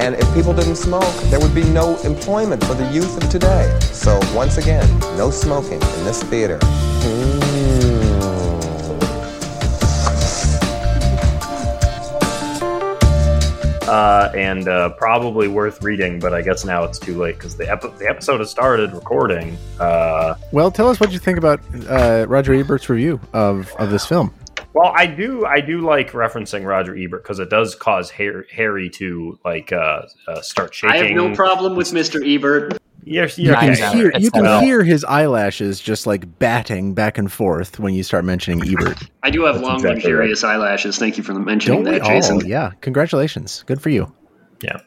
And if people didn't smoke, there would be no employment for the youth of today. So once again, no smoking in this theater. Uh, and uh, probably worth reading, but I guess now it's too late because the, epi- the episode has started recording. Uh, Well, tell us what you think about uh, Roger Ebert's review of, of this film. Well, I do I do like referencing Roger Ebert because it does cause Har- Harry to like uh, uh, start shaking. I have no problem with Mr. Ebert. Yes, You can hear It's you can well. hear his eyelashes just like batting back and forth when you start mentioning Ebert. I do have That's long exactly and furious eyelashes. Thank you for mentioning Don't we that, Jason. all? Yeah, congratulations. Good for you. yeah.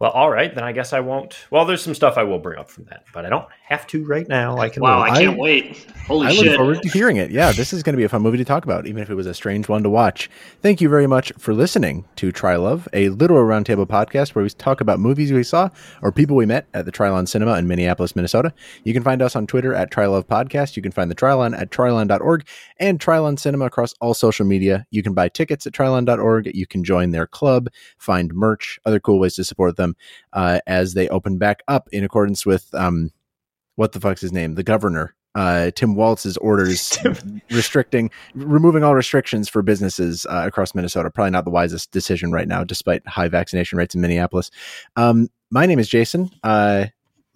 Well, all right, then I guess I won't. Well, there's some stuff I will bring up from that, but I don't have to right now. I can. Wow, wait. I can't wait. Holy shit. I look forward to hearing it. Yeah, this is going to be a fun movie to talk about, even if it was a strange one to watch. Thank you very much for listening to Try Love, a literal roundtable podcast where we talk about movies we saw or people we met at the Trylon Cinema in Minneapolis, Minnesota. You can find us on Twitter at Try Love Podcast. You can find the Trylon at trylon.org and Trylon Cinema across all social media. You can buy tickets at trylon.org. You can join their club, find merch, other cool ways to support them uh, as they open back up in accordance with um, what the fuck's his name? The governor uh, Tim Walz's orders restricting, removing all restrictions for businesses uh, across Minnesota. Probably not the wisest decision right now, despite high vaccination rates in Minneapolis. Um, my name is Jason. Uh,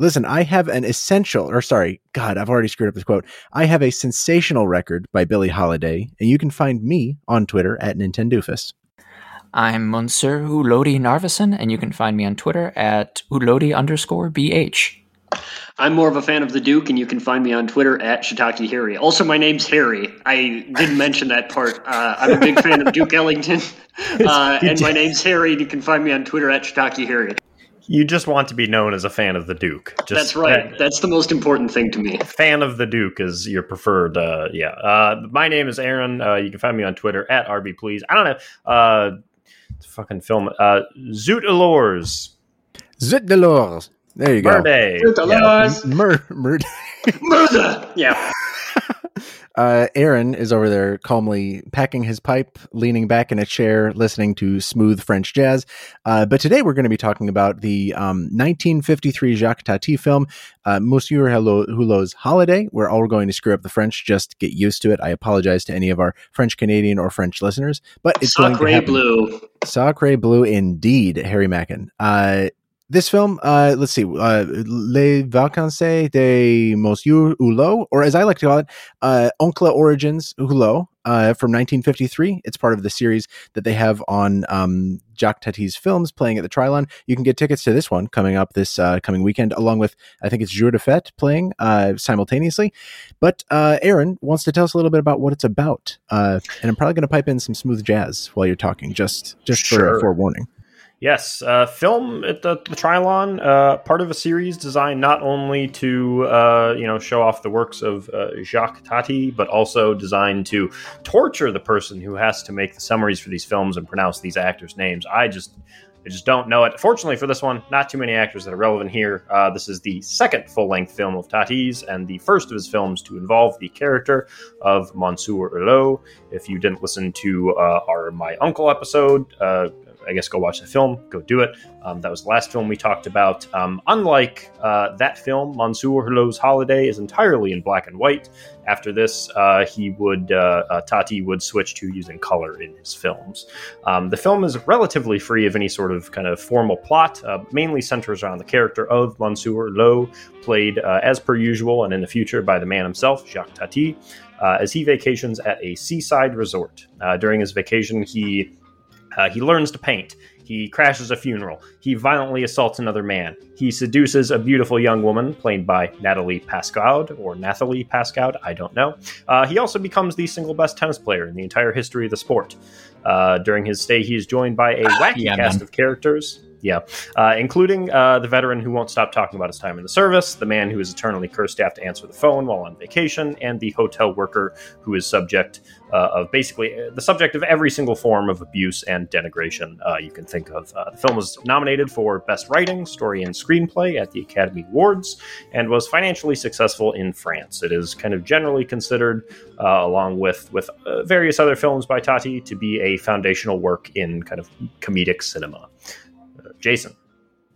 listen, I have an essential, or sorry, God, I've already screwed up this quote. I have a sensational record by Billie Holiday, and you can find me on Twitter at Nintendoofus. I'm Monsieur Ulodi Narvison, and you can find me on Twitter at Ulodi underscore BH. I'm more of a fan of the Duke, and you can find me on Twitter at Shiitake Harry. Also, my name's Harry. I didn't mention that part. Uh, I'm a big fan of Duke Ellington, uh, and my name's Harry, and you can find me on Twitter at Shiitake Harry. You just want to be known as a fan of the Duke. Just That's right. that- That's the most important thing to me. fan of the Duke is your preferred. Uh, yeah. Uh, my name is Aaron. Uh, you can find me on Twitter at RB Please. I don't know. It's a fucking film. Uh, Zoot Allures. Zoot Delors. There you go. Murday. Yeah. Mur- mur- Murder! Yeah. Uh, Aaron is over there calmly packing his pipe, leaning back in a chair, listening to smooth French jazz. Uh, but today we're going to be talking about the um, 1953 Jacques Tati film, uh, Monsieur Hulot- Hulot's Holiday. We're all going to screw up the French. Just get used to it. I apologize to any of our French Canadian or French listeners, but it's going to Sacre happen. bleu. Sacre Blue, indeed, Harry Mackin. Uh, this film, uh, let's see, uh, Les Vacances de Monsieur Hulot, or as I like to call it, uh, Oncle Origins Hulot, uh, from 1953. It's part of the series that they have on um, Jacques Tati's films playing at the Trylon. You can get tickets to this one coming up this uh, coming weekend, along with, I think it's Jour de Fête playing uh, simultaneously. But uh, Aaron wants to tell us a little bit about what it's about. Uh, and I'm probably going to pipe in some smooth jazz while you're talking, just, just for Sure. a forewarning. Yes, uh, film at the, the Trylon, uh, part of a series designed not only to uh, you know show off the works of uh, Jacques Tati, but also designed to torture the person who has to make the summaries for these films and pronounce these actors' names. I just I just don't know it. Fortunately for this one, not too many actors that are relevant here. Uh, this is the second full length film of Tati's and the first of his films to involve the character of Monsieur Hulot. If you didn't listen to uh, our My Uncle episode, uh, I guess go watch the film, go do it. Um, that was the last film we talked about. Um, unlike uh, that film, Monsieur Hulot's Holiday is entirely in black and white. After this, uh, he would uh, uh, Tati would switch to using color in his films. Um, the film is relatively free of any sort of kind of formal plot, uh, mainly centers around the character of Monsieur Hulot, played as per usual and in the future by the man himself, Jacques Tati, uh, as he vacations at a seaside resort. Uh, during his vacation, he uh, he learns to paint. He crashes a funeral. He violently assaults another man. He seduces a beautiful young woman, played by Natalie Pascaud or Nathalie Pascaud, I don't know. Uh, he also becomes the single best tennis player in the entire history of the sport. Uh, during his stay, he is joined by a wacky Yeah, cast man. of characters. Yeah, uh, including uh, the veteran who won't stop talking about his time in the service, the man who is eternally cursed to have to answer the phone while on vacation, and the hotel worker who is subject uh, of basically uh, the subject of every single form of abuse and denigration uh, you can think of. Uh, the film was nominated for Best Writing, Story, and Screenplay at the Academy Awards and was financially successful in France. It is kind of generally considered, along with with various other films by Tati, to be a foundational work in kind of comedic cinema. Jason,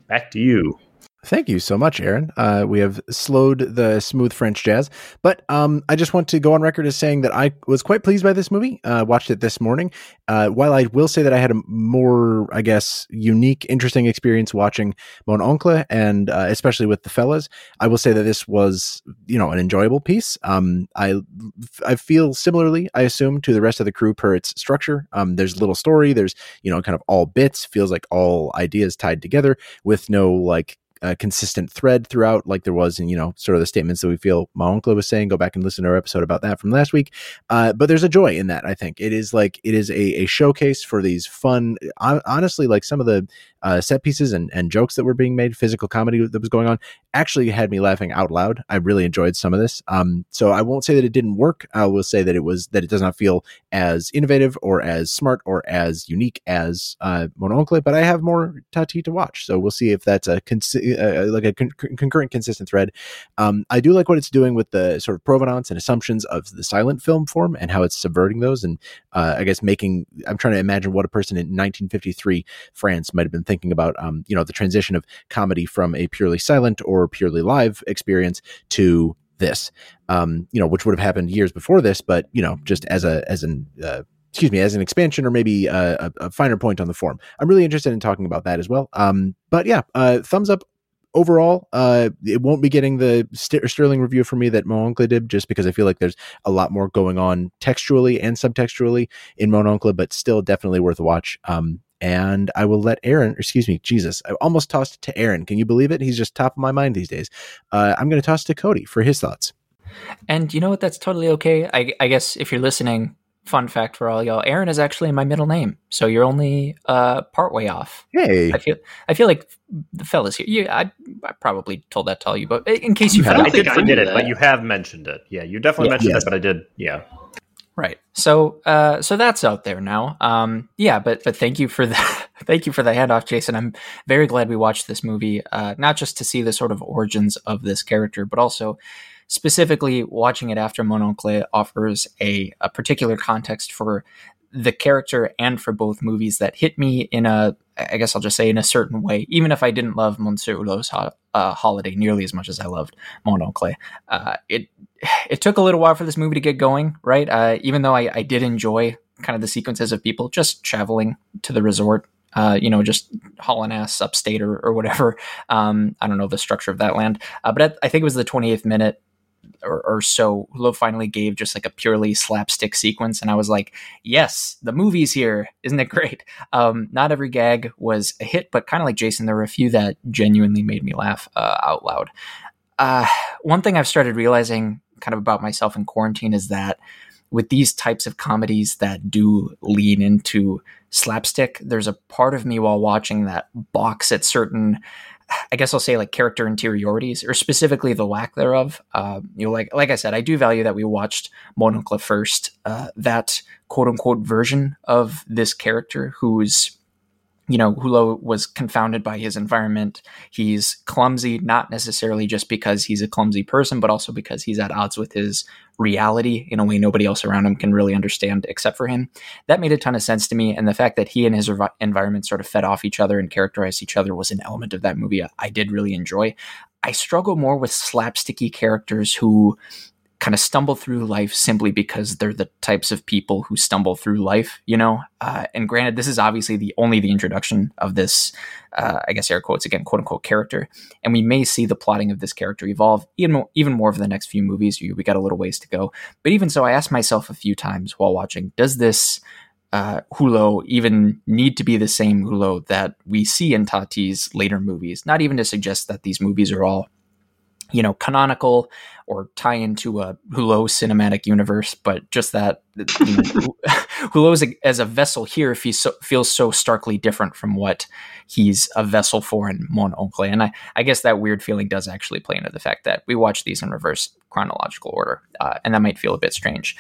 back to you. Thank you so much, Aaron. Uh, we have slowed the smooth French jazz, but um, I just want to go on record as saying that I was quite pleased by this movie. Uh, watched it this morning. Uh, while I will say that I had a more, I guess, unique, interesting experience watching Mon Oncle, and uh, especially with the fellas, I will say that this was, you know, an enjoyable piece. Um, I I feel similarly, I assume, to the rest of the crew per its structure. Um, there's little story. There's you know, kind of all bits. Feels like all ideas tied together with no like a consistent thread throughout, like there was in, you know, sort of the statements that we feel my uncle was saying. Go back and listen to our episode about that from last week. Uh, but there's a joy in that, I think. It is like, it is a, a showcase for these fun, honestly, like some of the uh, set pieces and, and jokes that were being made, physical comedy that was going on, actually had me laughing out loud. I really enjoyed some of this. Um, so I won't say that it didn't work. I will say that it was that it does not feel as innovative or as smart or as unique as uh, Mon Oncle, but I have more Tati to watch. So we'll see if that's a uh, like a con- concurrent, consistent thread. Um, I do like what it's doing with the sort of provenance and assumptions of the silent film form and how it's subverting those, and uh, I guess making. I'm trying to imagine what a person in 1953 France might have been thinking thinking about um, you know the transition of comedy from a purely silent or purely live experience to this um, you know which would have happened years before this but you know just as a as an uh, excuse me as an expansion or maybe a, a, finer point on the form. I'm really interested in talking about that as well. Um, but yeah uh, thumbs up overall, uh, it won't be getting the st- sterling review for me that Mon Oncle did, just because I feel like there's a lot more going on textually and subtextually in Mon Oncle, but still definitely worth a watch. Um, and I will let Aaron, excuse me, Jesus, I almost tossed it to Aaron. Can you believe it? He's just top of my mind these days. Uh, I'm going to toss to Cody for his thoughts. And you know what? That's totally okay. I, I, guess if you're listening, fun fact for all y'all, Aaron is actually my middle name, so you're only uh, part way off. Hey, I feel I feel like the fellas here. You, I, I probably told that to all you, but in case you, I, I did forget it, but you have mentioned it. Yeah, you definitely yeah, mentioned yes. it, but I did. Yeah. Right. So, uh, so that's out there now. Um, yeah, but but thank you for the thank you for the handoff, Jason. I'm very glad we watched this movie, uh, not just to see the sort of origins of this character, but also specifically watching it after Mon Oncle offers a, a particular context for the character and for both movies that hit me in a, I guess I'll just say in a certain way, even if I didn't love Monsieur Hulot's ho- uh, Holiday nearly as much as I loved Mon Oncle. Uh, it it took a little while for this movie to get going, right? Uh, even though I, I did enjoy kind of the sequences of people just traveling to the resort uh, you know, just hauling ass upstate or, or whatever. Um, I don't know the structure of that land, uh, but at, I think it was the 28th minute or, or so, Hulot finally gave just like a purely slapstick sequence, and I was like, "Yes, the movie's here, isn't it great?" Um, not every gag was a hit, but kind of like Jason, there were a few that genuinely made me laugh uh, out loud. Uh, one thing I've started realizing, kind of about myself in quarantine, is that with these types of comedies that do lean into slapstick, there's a part of me while watching that balks at certain I guess I'll say like character interiorities, or specifically the lack thereof. Uh, you know, like like I said, I do value that we watched Mon Oncle first. Uh, that quote unquote version of this character, who's you know, Hulot was confounded by his environment. He's clumsy, not necessarily just because he's a clumsy person, but also because he's at odds with his reality in a way nobody else around him can really understand except for him. That made a ton of sense to me. And the fact that he and his environment sort of fed off each other and characterized each other was an element of that movie I did really enjoy. I struggle more with slapsticky characters who kind of stumble through life simply because they're the types of people who stumble through life, you know. Uh, and granted, this is obviously the only the introduction of this, uh, I guess air quotes again, quote unquote character, and we may see the plotting of this character evolve even more, even more for the next few movies. We got a little ways to go, but even so, I asked myself a few times while watching: Does this uh, Hulot even need to be the same Hulot that we see in Tati's later movies? Not even to suggest that these movies are all you know, canonical or tie into a Hulot cinematic universe, but just that you know, Hulot as, a vessel here feels so, feels so starkly different from what he's a vessel for in Mon Oncle. And I, I guess that weird feeling does actually play into the fact that we watch these in reverse chronological order, uh, and that might feel a bit strange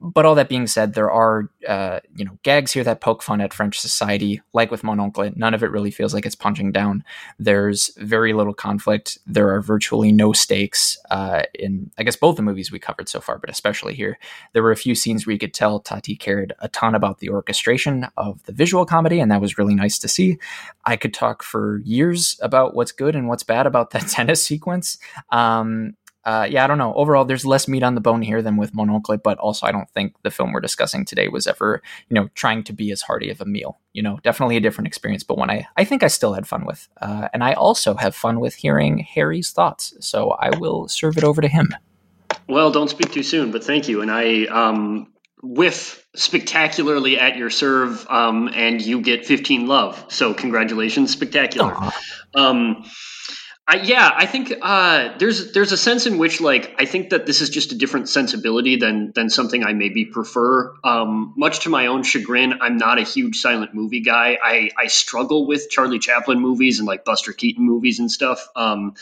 but all that being said, there are uh, you know gags here that poke fun at French society, like with Mon Oncle. None of it really feels like it's punching down. There's very little conflict. There are virtually no stakes uh, in I guess both the movies we covered so far, but especially here. There were a few scenes where you could tell Tati cared a ton about the orchestration of the visual comedy, and that was really nice to see. I could talk for years about what's good and what's bad about that tennis sequence. Um, uh, yeah, I don't know. Overall, there's less meat on the bone here than with Mon Oncle, but also I don't think the film we're discussing today was ever, you know, trying to be as hearty of a meal. You know, definitely a different experience, but one I, I think I still had fun with. Uh, and I also have fun with hearing Harry's thoughts. So I will serve it over to him. Well, don't speak too soon, but thank you. And I um, whiff spectacularly at your serve, um, and you get 15 love. So congratulations, spectacular. I, yeah, I think uh, there's there's a sense in which like I think that this is just a different sensibility than than something I maybe prefer. Um, much to my own chagrin, I'm not a huge silent movie guy. I I struggle with Charlie Chaplin movies and like Buster Keaton movies and stuff. Um,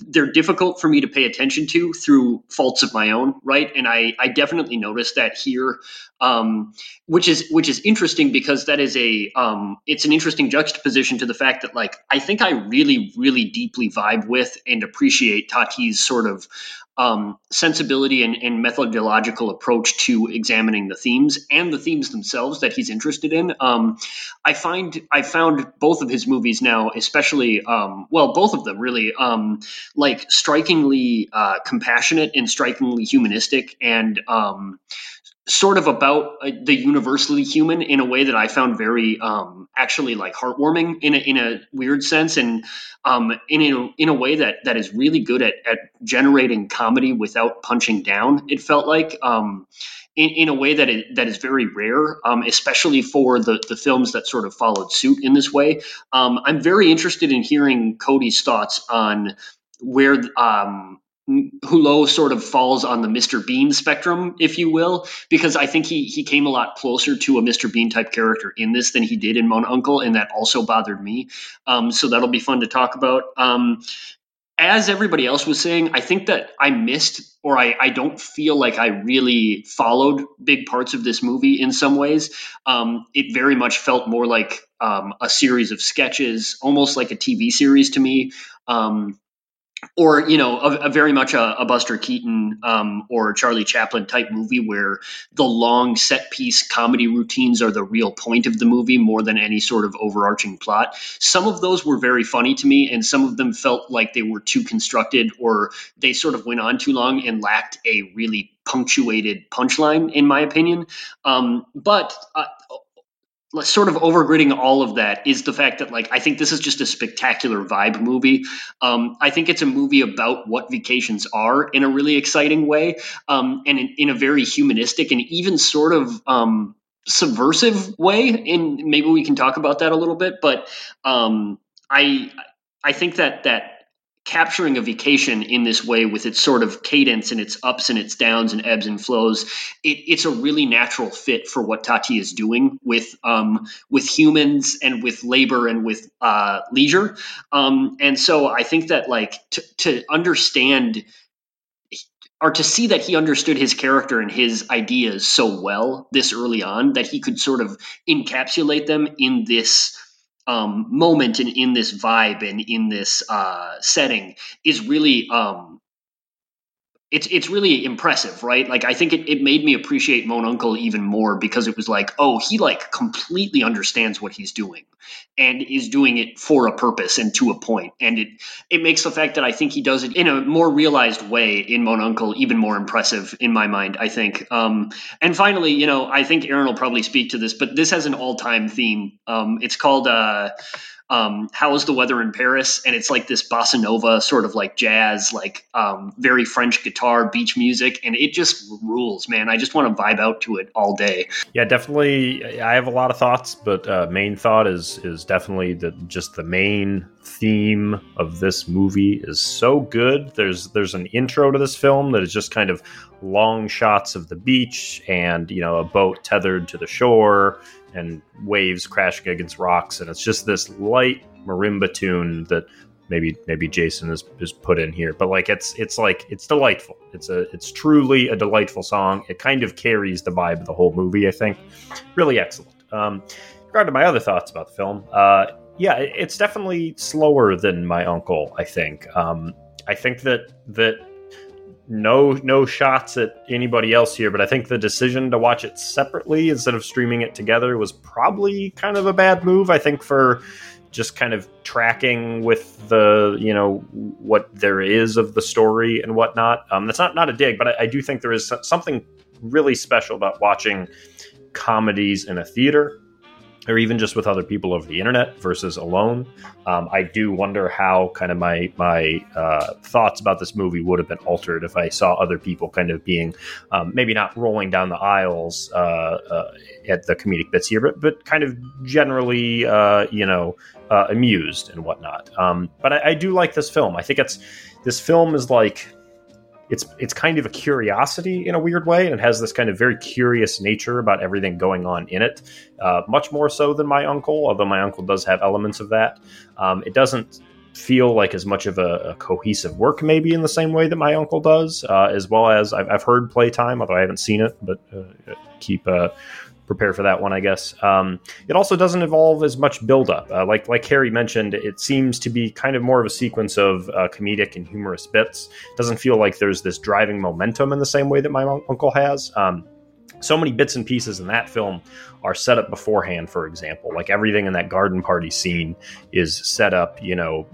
they're difficult for me to pay attention to through faults of my own, right? And I I definitely noticed that here, um, which is which is interesting because that is a um, it's an interesting juxtaposition to the fact that like I think I really really deeply vibe with and appreciate Tati's sort of um, sensibility and, and, methodological approach to examining the themes and the themes themselves that he's interested in. Um, I find I found both of his movies now, especially um, well, both of them really um, like strikingly uh, compassionate and strikingly humanistic and um, sort of about uh, the universally human in a way that I found very um, actually like heartwarming in a, in a weird sense and um, in a, in a way that that is really good at, at generating comedy without punching down. It felt like um, in, in a way that it, that is very rare, um, especially for the the films that sort of followed suit in this way. Um, I'm very interested in hearing Cody's thoughts on where um, Hulot sort of falls on the Mr. Bean spectrum, if you will, because I think he he came a lot closer to a Mr. Bean type character in this than he did in Mon Uncle, and that also bothered me. Um, so that'll be fun to talk about. Um, as everybody else was saying, I think that I missed or I, I don't feel like I really followed big parts of this movie in some ways. Um, it very much felt more like um, a series of sketches, almost like a TV series to me. Um, or you know a, a very much a, a Buster Keaton um, or Charlie Chaplin type movie where the long set piece comedy routines are the real point of the movie more than any sort of overarching plot. Some of those were very funny to me, and some of them felt like they were too constructed or they sort of went on too long and lacked a really punctuated punchline, in my opinion. Um, but uh, sort of overgridding all of that is the fact that like I think this is just a spectacular vibe movie. Um, I think it's a movie about what vacations are in a really exciting way, um, and in, in, a very humanistic and even sort of um, subversive way. And maybe we can talk about that a little bit. But um, I I think that that capturing a vacation in this way with its sort of cadence and its ups and its downs and ebbs and flows it, it's a really natural fit for what tati is doing with um, with humans and with labor and with uh, leisure. Um, and so i think that like to, to understand or to see that he understood his character and his ideas so well this early on that he could sort of encapsulate them in this um, moment and in this vibe and in this uh, setting is really um, it's it's really impressive, right? Like I think it, it made me appreciate Mon Uncle even more because it was like, oh, he like completely understands what he's doing and is doing it for a purpose and to a point. And it it makes the fact that I think he does it in a more realized way in Mon Uncle even more impressive in my mind, I think. Um, and finally, you know, I think Aaron will probably speak to this, but this has an all-time theme. Um, it's called uh, um, "How's the Weather in Paris?" and it's like this bossa nova sort of like jazz, like um, very French guitar, beach music, and it just rules, man. I just want to vibe out to it all day. Yeah, definitely. I have a lot of thoughts, but uh, main thought is is definitely that just the main theme of this movie is so good. There's there's an intro to this film that is just kind of long shots of the beach and you know a boat tethered to the shore and waves crashing against rocks, and it's just this light marimba tune that maybe maybe Jason has, has put in here, but like it's it's like it's delightful. It's a it's truly a delightful song. It kind of carries the vibe of the whole movie. I think really excellent. Um, regard to my other thoughts about the film, uh, yeah, it's definitely slower than my uncle. I think. Um, I think that that no no shots at anybody else here, but I think the decision to watch it separately instead of streaming it together was probably kind of a bad move. I think for just kind of tracking with the you know what there is of the story and whatnot. Um, that's not not a dig, but I, I do think there is something really special about watching comedies in a theater or even just with other people over the internet versus alone. Um, I do wonder how kind of my my uh, thoughts about this movie would have been altered if I saw other people kind of being um, maybe not rolling down the aisles uh, uh, at the comedic bits here, but but kind of generally, uh, you know, uh, amused and whatnot. Um, but I, I do like this film. I think it's this film is like it's it's kind of a curiosity in a weird way, and it has this kind of very curious nature about everything going on in it, uh, much more so than my uncle. Although my uncle does have elements of that, um, it doesn't feel like as much of a, a, cohesive work, maybe in the same way that my uncle does. Uh, as well as I've, I've, heard playtime, although I haven't seen it, but uh, keep uh, prepare for that one, I guess. Um, it also doesn't involve as much buildup. Uh, like like Harry mentioned, it seems to be kind of more of a sequence of uh, comedic and humorous bits. It doesn't feel like there's this driving momentum in the same way that my uncle has. Um, so many bits and pieces in that film are set up beforehand for example like everything in that garden party scene is set up you know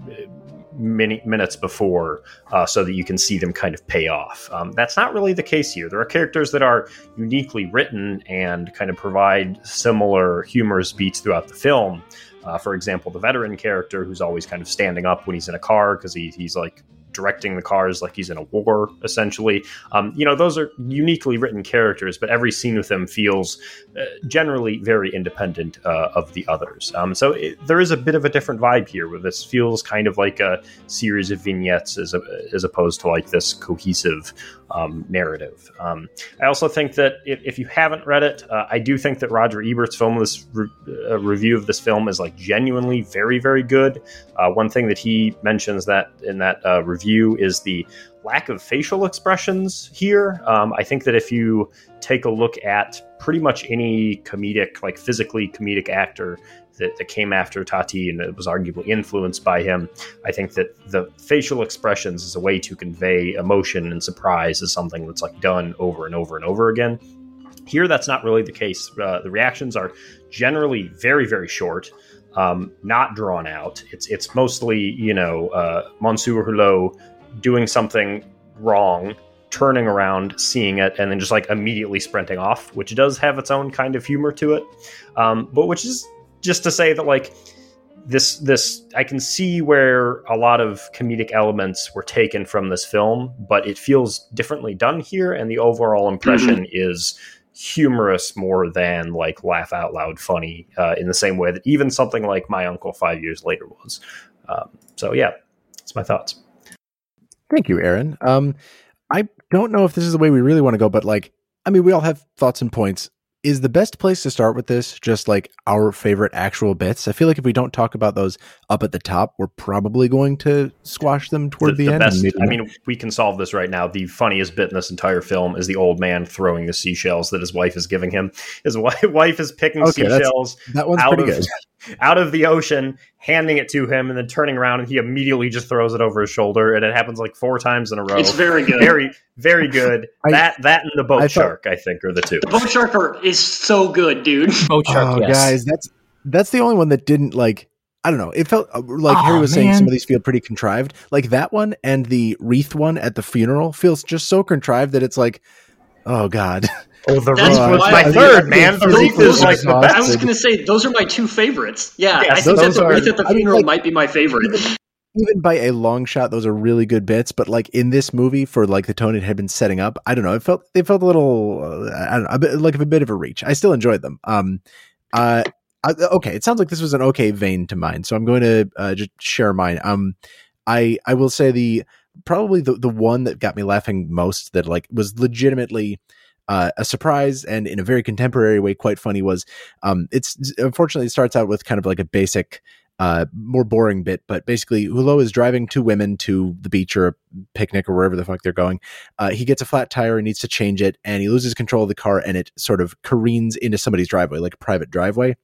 many minutes before uh, so that you can see them kind of pay off. Um, that's not really the case here. There are characters that are uniquely written and kind of provide similar humorous beats throughout the film. Uh, for example, the veteran character who's always kind of standing up when he's in a car because he, he's like directing the cars like he's in a war, essentially. Um, you know, those are uniquely written characters, but every scene with them feels uh, generally very independent uh, of the others. Um, so it, there is a bit of a different vibe here, where this feels kind of like a series of vignettes as, a, as opposed to like this cohesive um, narrative. Um, I also think that if, if you haven't read it, uh, I do think that Roger Ebert's film, this re- uh, review of this film, is like genuinely very, very good. Uh, one thing that he mentions that in that uh, review is the lack of facial expressions here. Um, I think that if you take a look at pretty much any comedic, like physically comedic actor that, that came after Tati and it was arguably influenced by him. I think that the facial expressions is a way to convey emotion and surprise is something that's like done over and over and over again. Here, that's not really the case. Uh, the reactions are generally very, very short, um, not drawn out. It's it's mostly you know uh, Monsieur Hulot doing something wrong turning around, seeing it, and then just like immediately sprinting off, which does have its own kind of humor to it, um, but which is just to say that like this this I can see where a lot of comedic elements were taken from this film, but it feels differently done here, and the overall impression mm-hmm. is humorous more than like laugh out loud funny uh, in the same way that even something like my uncle five years later was. Um, so yeah, that's my thoughts. Thank you, Aaron. Um, I don't know if this is the way we really want to go, but like, I mean, we all have thoughts and points is the best place to start with this just like our favorite actual bits? I feel like if we don't talk about those up at the top, we're probably going to squash them toward the, the, the end. Best, I mean, we can solve this right now. The funniest bit in this entire film is the old man throwing the seashells that his wife is giving him. His wife is picking okay, seashells. That one's pretty of, good. out of the ocean, handing it to him, and then turning around, and he immediately just throws it over his shoulder, and it happens like four times in a row. It's very good, very very good. I, that that and the boat I shark, thought, I think, are the two. The boat shark are, is so good, dude. Boat shark, oh, yes. guys, that's that's the only one that didn't like. I don't know. It felt uh, like oh, Harry was man. saying some of these feel pretty contrived. Like that one and the wreath one at the funeral feels just so contrived that it's like, oh god. Oh, the That's Reef was my I- third, man. The Those- Reef is like the best. I was going to say those are my two favorites. Yeah, Yes, I think that the are- Wreath at the I mean, Funeral like- might be my favorite. even by a long shot, those are really good bits. But like in this movie, for like the tone it had been setting up, I don't know. It felt they felt a little, uh, I don't know, a bit, like a bit of a reach. I still enjoyed them. Um, uh, I, okay, it sounds like this was an okay vein to mine, so I'm going to uh, just share mine. Um, I I will say the probably the the one that got me laughing most that like was legitimately uh, a surprise and in a very contemporary way quite funny was um it's unfortunately it starts out with kind of like a basic uh more boring bit but basically Hulot is driving two women to the beach or a picnic or wherever the fuck they're going. Uh he gets a flat tire and needs to change it and he loses control of the car and it sort of careens into somebody's driveway like a private driveway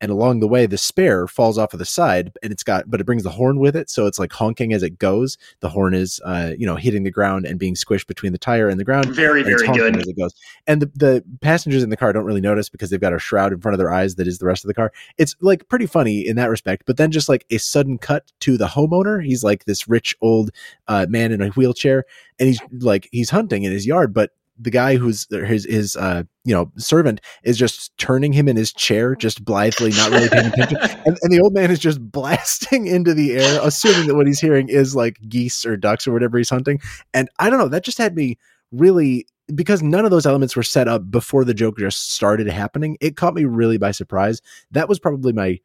and along the way the spare falls off of the side and it's got but it brings the horn with it so it's like honking as it goes the horn is uh you know hitting the ground and being squished between the tire and the ground Very, very good. as it goes. And the, the passengers in the car don't really notice because they've got a shroud in front of their eyes that is the rest of the car. It's like pretty funny in that respect. But then just like a sudden cut to the homeowner. He's like this rich old uh, man in a wheelchair, and he's like he's hunting in his yard, but the guy who's his his uh you know servant is just turning him in his chair just blithely not really paying attention. And, and the old man is just blasting into the air assuming that what he's hearing is like geese or ducks or whatever he's hunting. And i don't know that just had me really because none of those elements were set up before the joke just started happening it caught me really by surprise. That was probably my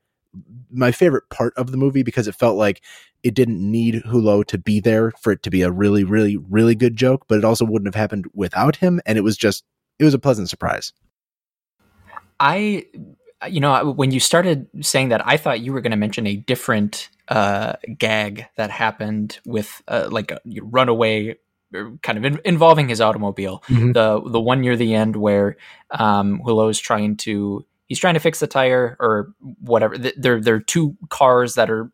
my favorite part of the movie because it felt like it didn't need Hulot to be there for it to be a really really really good joke but it also wouldn't have happened without him and it was just it was a pleasant surprise I, you know, when you started saying that, I thought you were going to mention a different uh, gag that happened with uh, like a runaway, er, kind of in- involving his automobile. Mhm. The the one near the end where um, is trying to he's trying to fix the tire or whatever. There there are two cars that are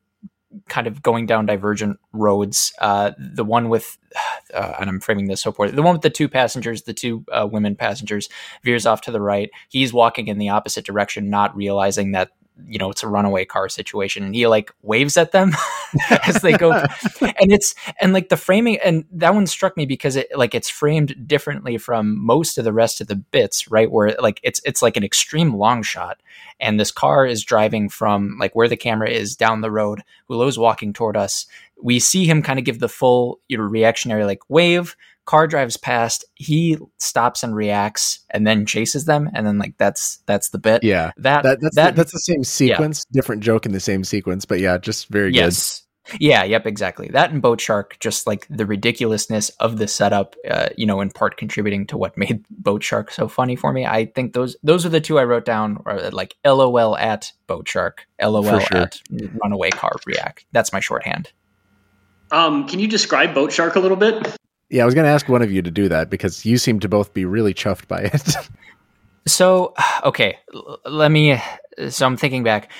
kind of going down divergent roads. Uh, the one with, uh, and I'm framing this so poorly, the one with the two passengers, the two uh, women passengers, veers off to the right. He's walking in the opposite direction, not realizing that you know it's a runaway car situation, and he like waves at them as they go. and it's and like the framing, and that one struck me because it like it's framed differently from most of the rest of the bits, right? Where like it's it's like an extreme long shot, and this car is driving from like where the camera is down the road. Hulot's walking toward us. We see him kind of give the full you know, reactionary like wave. Car drives past. He stops and reacts, and then chases them, and then like that's that's the bit. yeah That that, that's that the, that's the same sequence different joke in the same sequence but yeah just very good. yes. Yeah, yep, exactly. That and Boat Shark, just like the ridiculousness of the setup, uh, you know, in part contributing to what made Boat Shark so funny for me. I think those those are the two I wrote down, or like LOL at Boat Shark, LOL sure. at Runaway Car React. That's my shorthand. Um, can you describe Boat Shark a little bit? Yeah i was going to ask one of you to do that because you seem to both be really chuffed by it So, okay, let me. So I'm thinking back.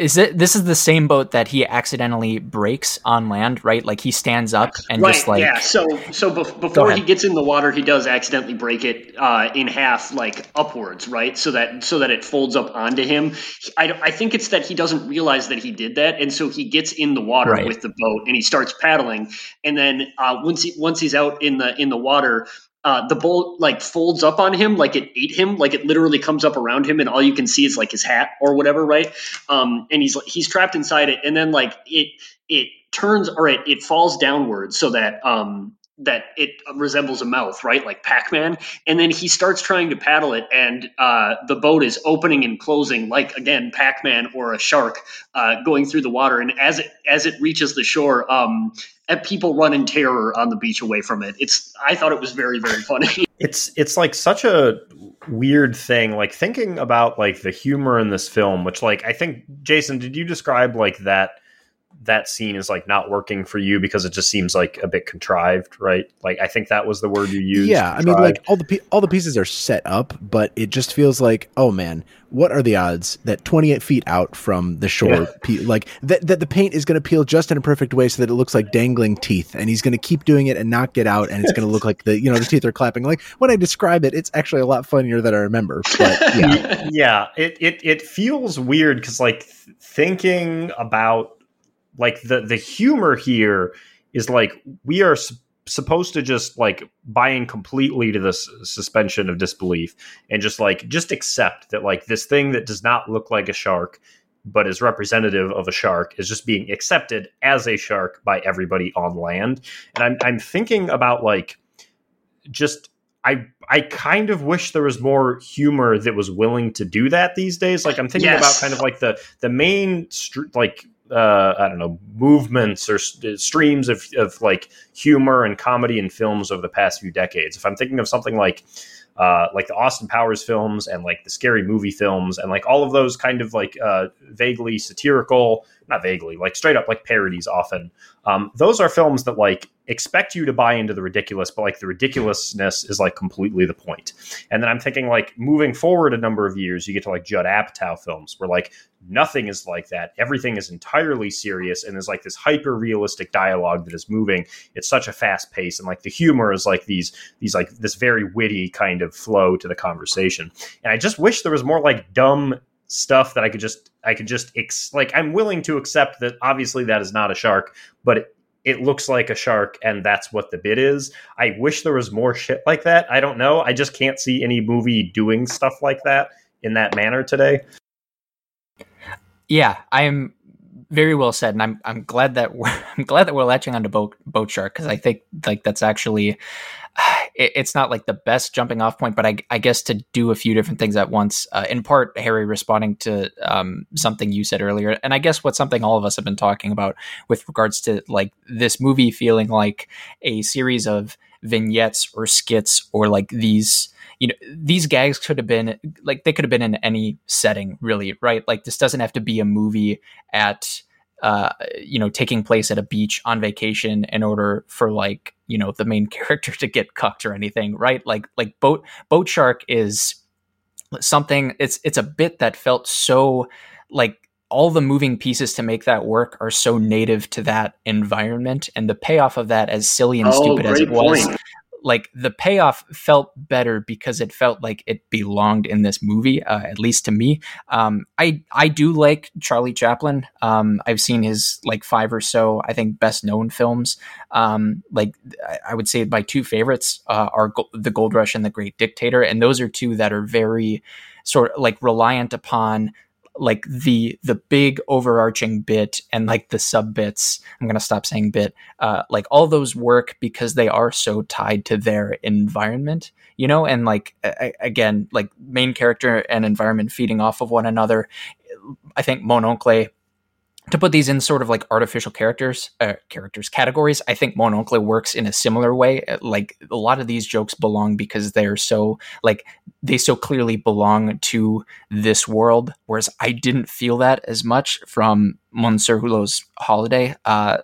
Is it this is the same boat that he accidentally breaks on land, right? Like he stands up and right. just like yeah. So so bef- before he gets in the water, he does accidentally break it uh, in half, like upwards, right? So that so that it folds up onto him. I, I think it's that he doesn't realize that he did that, and so he gets in the water Right. with the boat and he starts paddling, and then uh, once he once he's out in the in the water. Uh, the boat like folds up on him like it ate him like it literally comes up around him and all you can see is like his hat or whatever right? Um and he's he's trapped inside it and then like it it turns or it, it falls downwards so that um that it resembles a mouth right? Like pac-man. And then he starts trying to paddle it and uh, the boat is opening and closing like again pac-man or a shark uh, going through the water. And as it as it reaches the shore um people run in terror on the beach away from it. It's i thought it was very very funny. It's it's like such a weird thing like thinking about like the humor in this film which like i think jason did you describe like that that scene is like not working for you because it just seems like a bit contrived right? Like i think that was the word you used. Yeah i mean like all the pe- all the pieces are set up but it just feels like oh man what are the odds that 28 feet out from the shore Yeah. pe- like that, that the paint is going to peel just in a perfect way so that it looks like dangling teeth and he's going to keep doing it and not get out and it's going to look like the you know the teeth are clapping. Like when i describe it it's actually a lot funnier than i remember but yeah. Yeah it it, it feels weird because like th- thinking about like the the humor here is like we are s- supposed to just like buy in completely to this suspension of disbelief and just like just accept that like this thing that does not look like a shark but is representative of a shark is just being accepted as a shark by everybody on land and i'm i'm thinking about like just I I kind of wish there was more humor that was willing to do that these days. Like I'm thinking yes. about kind of like the the main like uh, I don't know movements or st- streams of, of like humor and comedy in films over the past few decades. If I'm thinking of something like uh, like the Austin Powers films and like the scary movie films and like all of those kind of like uh, vaguely satirical, not vaguely, like straight up like parodies often. Um, those are films that like expect you to buy into the ridiculous, but like the ridiculousness is like completely the point. And then I'm thinking like moving forward a number of years, you get to like Judd Apatow films where like nothing is like that. Everything is entirely serious and there's like this hyper realistic dialogue that is moving. It's such a fast pace and like the humor is like these these like this very witty kind of flow to the conversation. And I just wish there was more like dumb stuff that I could just I could just ex- like I'm willing to accept that obviously that is not a shark, but it, it looks like a shark and that's what the bit is. I wish there was more shit like that. I don't know. I just can't see any movie doing stuff like that in that manner today. Yeah, I'm very well said, and I'm I'm glad that we're I'm glad that we're latching onto boat boat shark because I think like that's actually it, it's not like the best jumping off point, but I, I guess to do a few different things at once. Uh, in part, Harry responding to um, something you said earlier, and I guess what something all of us have been talking about with regards to like this movie feeling like a series of vignettes or skits or like these you know these gags could have been like they could have been in any setting really right like this doesn't have to be a movie at uh, you know, taking place at a beach on vacation in order for like, you know, the main character to get cucked or anything, right? Like, like boat boat shark is something. It's it's a bit that felt so like all the moving pieces to make that work are so native to that environment, and the payoff of that, as silly and oh, stupid as it was, point like the payoff felt better because it felt like it belonged in this movie, uh, at least to me. Um, I I do like Charlie Chaplin. Um, I've seen his like five or so, I think, best known films. Um, like I would say my two favorites uh, are Go- The Gold Rush and The Great Dictator, and those are two that are very sort of like reliant upon like the the big overarching bit and like the sub bits i'm going to stop saying bit uh, like all those work because they are so tied to their environment you know? And like again like main character and environment feeding off of one another. I think mon oncle to put these in sort of like artificial characters uh, characters categories i think mon oncle works in a similar way. Uh, like a lot of these jokes belong because they're so like they so clearly belong to this world whereas i didn't feel that as much from monsieur hulot's holiday. Uh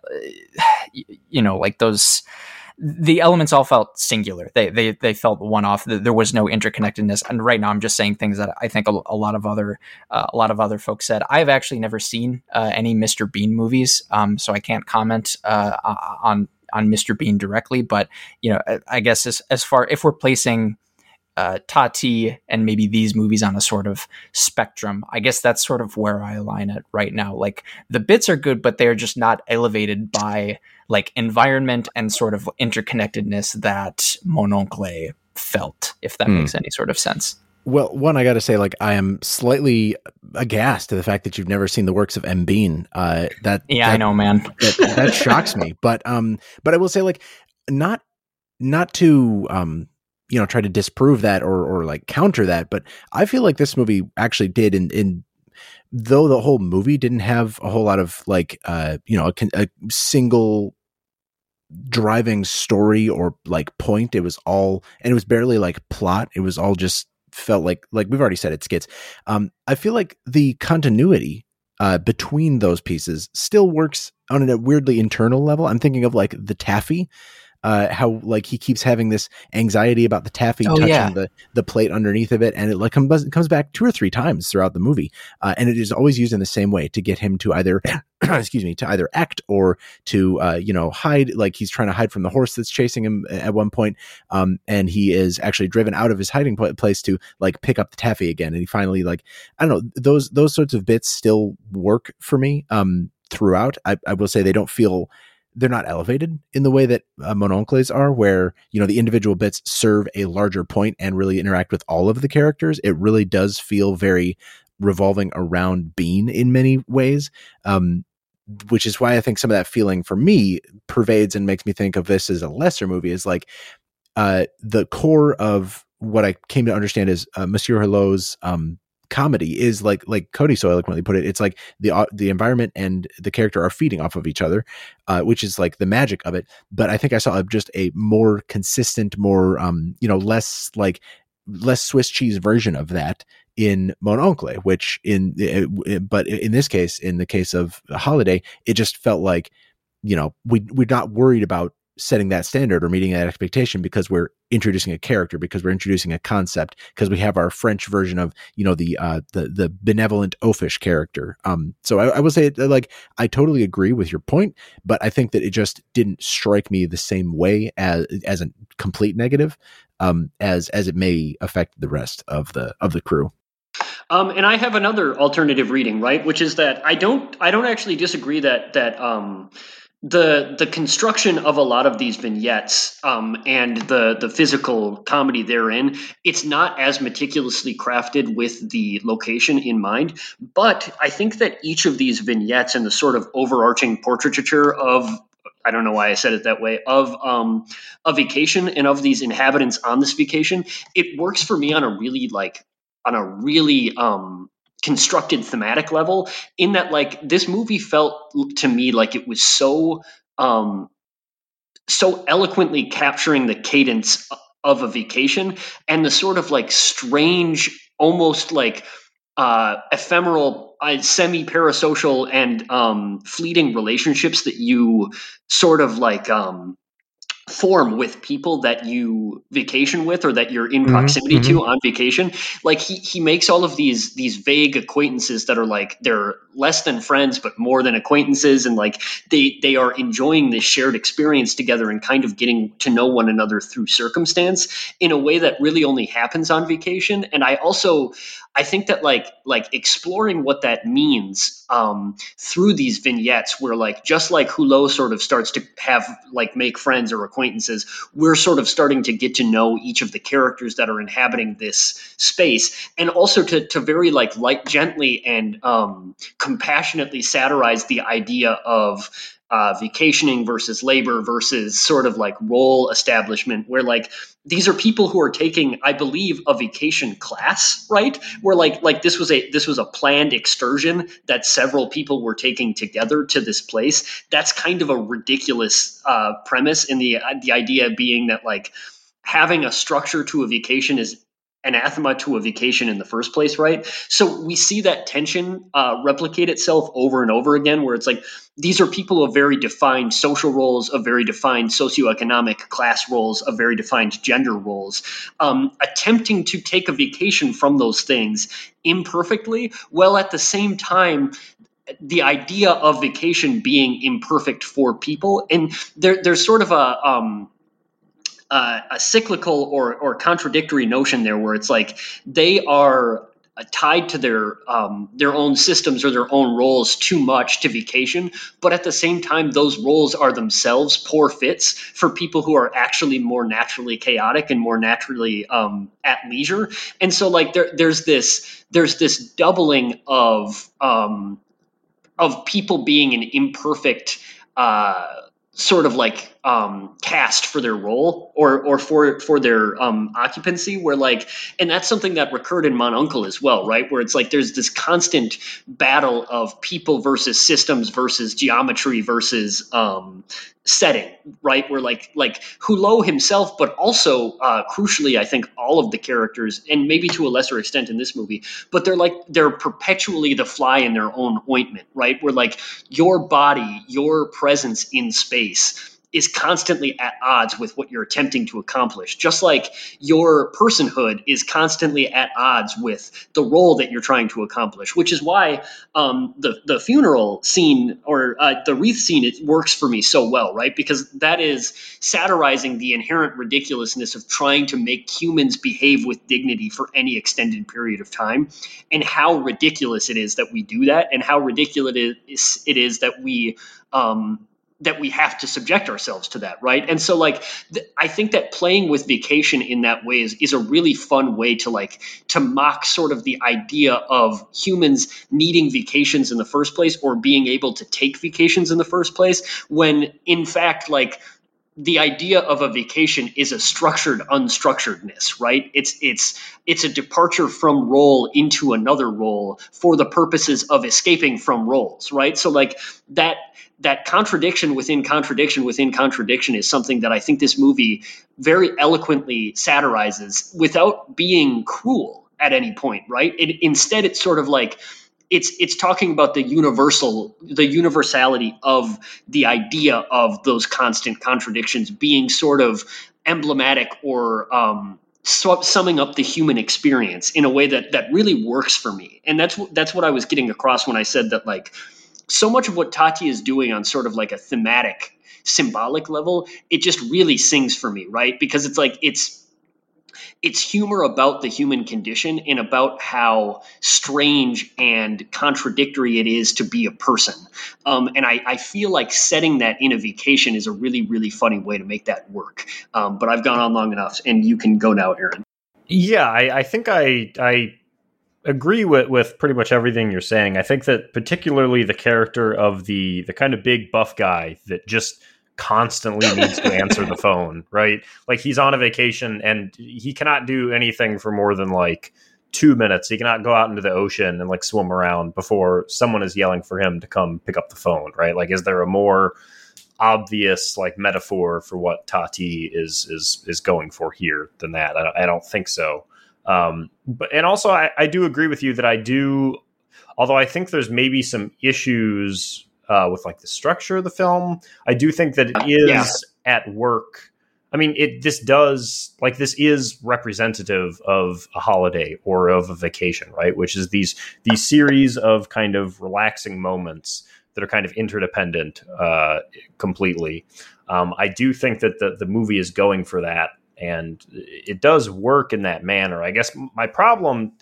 you know like those the elements all felt singular. They they they felt one off. There was no interconnectedness. And right now, I'm just saying things that I think a, a lot of other uh, a lot of other folks said. I've actually never seen uh, any Mr. Bean movies, um, so I can't comment uh, on on Mr. Bean directly. But you know, I guess as as far if we're placing uh, Tati and maybe these movies on a sort of spectrum. I guess that's sort of where I align it right now. Like the bits are good, but they're just not elevated by like environment and sort of interconnectedness that Mon Oncle felt, if that mm. makes any sort of sense. Well, one, I got to say, like, I am slightly aghast to the fact that you've never seen the works of M. Bean. Uh, that yeah, that, I know, man. That, that shocks me. But um, but I will say, like, not not to um you know try to disprove that or or like counter that but i feel like this movie actually did in in though the whole movie didn't have a whole lot of like uh you know a, a single driving story or like point it was all and it was barely like plot it was all just felt like like we've already said it skits. Um i feel like the continuity uh between those pieces still works on a weirdly internal level. I'm thinking of like the taffy uh, how like he keeps having this anxiety about the taffy oh, touching yeah. the the plate underneath of it, and it like comes comes back two or three times throughout the movie, uh, and it is always used in the same way to get him to either excuse me to either act or to uh, you know hide, like he's trying to hide from the horse that's chasing him at one point, um, and he is actually driven out of his hiding place to like pick up the taffy again, and he finally like I don't know those those sorts of bits still work for me um, throughout. I, I will say they don't feel they're not elevated in the way that uh, Mon Oncle's are, where you know the individual bits serve a larger point and really interact with all of the characters. It really does feel very revolving around Bean in many ways. Um, which is why I think some of that feeling for me pervades and makes me think of this as a lesser movie is like uh, the core of what I came to understand is uh, Monsieur Hulot's um, comedy is like like Cody so eloquently put it. It's like the uh, the environment and the character are feeding off of each other, uh, which is like the magic of it. But I think I saw just a more consistent, more um, you know, less like less Swiss cheese version of that in Mon Oncle, which in uh, but in this case, in the case of Holiday, it just felt like you know we we're not worried about setting that standard or meeting that expectation because we're introducing a character because we're introducing a concept because we have our French version of you know the uh, the the benevolent oafish character. Um, so I, I will say like I totally agree with your point, but I think that it just didn't strike me the same way as as a complete negative um, as as it may affect the rest of the of the crew. Um, and I have another alternative reading, right, which is that I don't I don't actually disagree that that um, the the construction of a lot of these vignettes um, and the the physical comedy therein it's not as meticulously crafted with the location in mind but i think that each of these vignettes and the sort of overarching portraiture of I don't know why I said it that way of um, a vacation and of these inhabitants on this vacation. It works for me on a really like on a really um, constructed thematic level in that like this movie felt to me like it was so um so eloquently capturing the cadence of a vacation and the sort of like strange almost like uh ephemeral uh, semi parasocial and um fleeting relationships that you sort of like um form with people that you vacation with or that you're in mm-hmm, proximity mm-hmm. to on vacation like he he makes all of these these vague acquaintances that are like they're less than friends but more than acquaintances and like they they are enjoying this shared experience together and kind of getting to know one another through circumstance in a way that really only happens on vacation and i also I think that like like exploring what that means um, through these vignettes, where like just like Hulot sort of starts to have like make friends or acquaintances, we're sort of starting to get to know each of the characters that are inhabiting this space, and also to to very like light gently and um, compassionately satirize the idea of uh, vacationing versus labor versus sort of like role establishment where like these are people who are taking i believe a vacation class right? Where like like this was a this was a planned excursion that several people were taking together to this place. That's kind of a ridiculous uh, premise in the uh, the idea being that like having a structure to a vacation is anathema to a vacation in the first place, right? So we see that tension uh, replicate itself over and over again, where it's like these are people of very defined social roles, of very defined socioeconomic class roles, of very defined gender roles, um, attempting to take a vacation from those things imperfectly, while at the same time the idea of vacation being imperfect for people and there, there's sort of a um, uh, a cyclical or or contradictory notion there, where it's like they are tied to their um, their own systems or their own roles too much to vacation, but at the same time, those roles are themselves poor fits for people who are actually more naturally chaotic and more naturally um, at leisure. And so, like there, there's this there's this doubling of um, of people being an imperfect. Uh, sort of like um, cast for their role or or for for their um, occupancy where like and that's something that recurred in Mon Oncle as well right? Where it's like there's this constant battle of people versus systems versus geometry versus um, setting right? Where like like Hulot himself but also uh, crucially I think all of the characters and maybe to a lesser extent in this movie but they're like they're perpetually the fly in their own ointment right? Where like your body your presence in space is constantly at odds with what you're attempting to accomplish, just like your personhood is constantly at odds with the role that you're trying to accomplish. Which is why um, the the funeral scene or uh, the wreath scene it works for me so well, right? Because that is satirizing the inherent ridiculousness of trying to make humans behave with dignity for any extended period of time, and how ridiculous it is that we do that, and how ridiculous it is, it is that we um, that we have to subject ourselves to that, right? And so like th- I think that playing with vacation in that way is is a really fun way to like to mock sort of the idea of humans needing vacations in the first place or being able to take vacations in the first place when in fact like the idea of a vacation is a structured unstructuredness right? It's it's it's a departure from role into another role for the purposes of escaping from roles right? So like that that contradiction within contradiction within contradiction is something that i think this movie very eloquently satirizes without being cruel at any point right? It, instead it's sort of like it's it's talking about the universal the universality of the idea of those constant contradictions being sort of emblematic or um, summing up the human experience in a way that that really works for me. And that's that's what I was getting across when I said that like so much of what Tati is doing on sort of like a thematic symbolic level it just really sings for me right? Because it's like it's it's humor about the human condition and about how strange and contradictory it is to be a person. Um, and I, I, feel like setting that in a vacation is a really, really funny way to make that work. Um, but I've gone on long enough, and you can go now, Aaron. Yeah, I, I think I I agree with, with pretty much everything you're saying. I think that particularly the character of the the kind of big buff guy that just constantly needs to answer the phone, right? Like he's on a vacation and he cannot do anything for more than like two minutes. He cannot go out into the ocean and like swim around before someone is yelling for him to come pick up the phone, right? Like, is there a more obvious like metaphor for what Tati is is is going for here than that? I don't, I don't think so. Um, but and also I, I do agree with you that I do, although I think there's maybe some issues uh, with like the structure of the film. I do think that it is yeah. at work. I mean, it this does like this is representative of a holiday or of a vacation, right? Which is these these series of kind of relaxing moments that are kind of interdependent uh, completely. Um, I do think that the the movie is going for that, and it does work in that manner. I guess my problem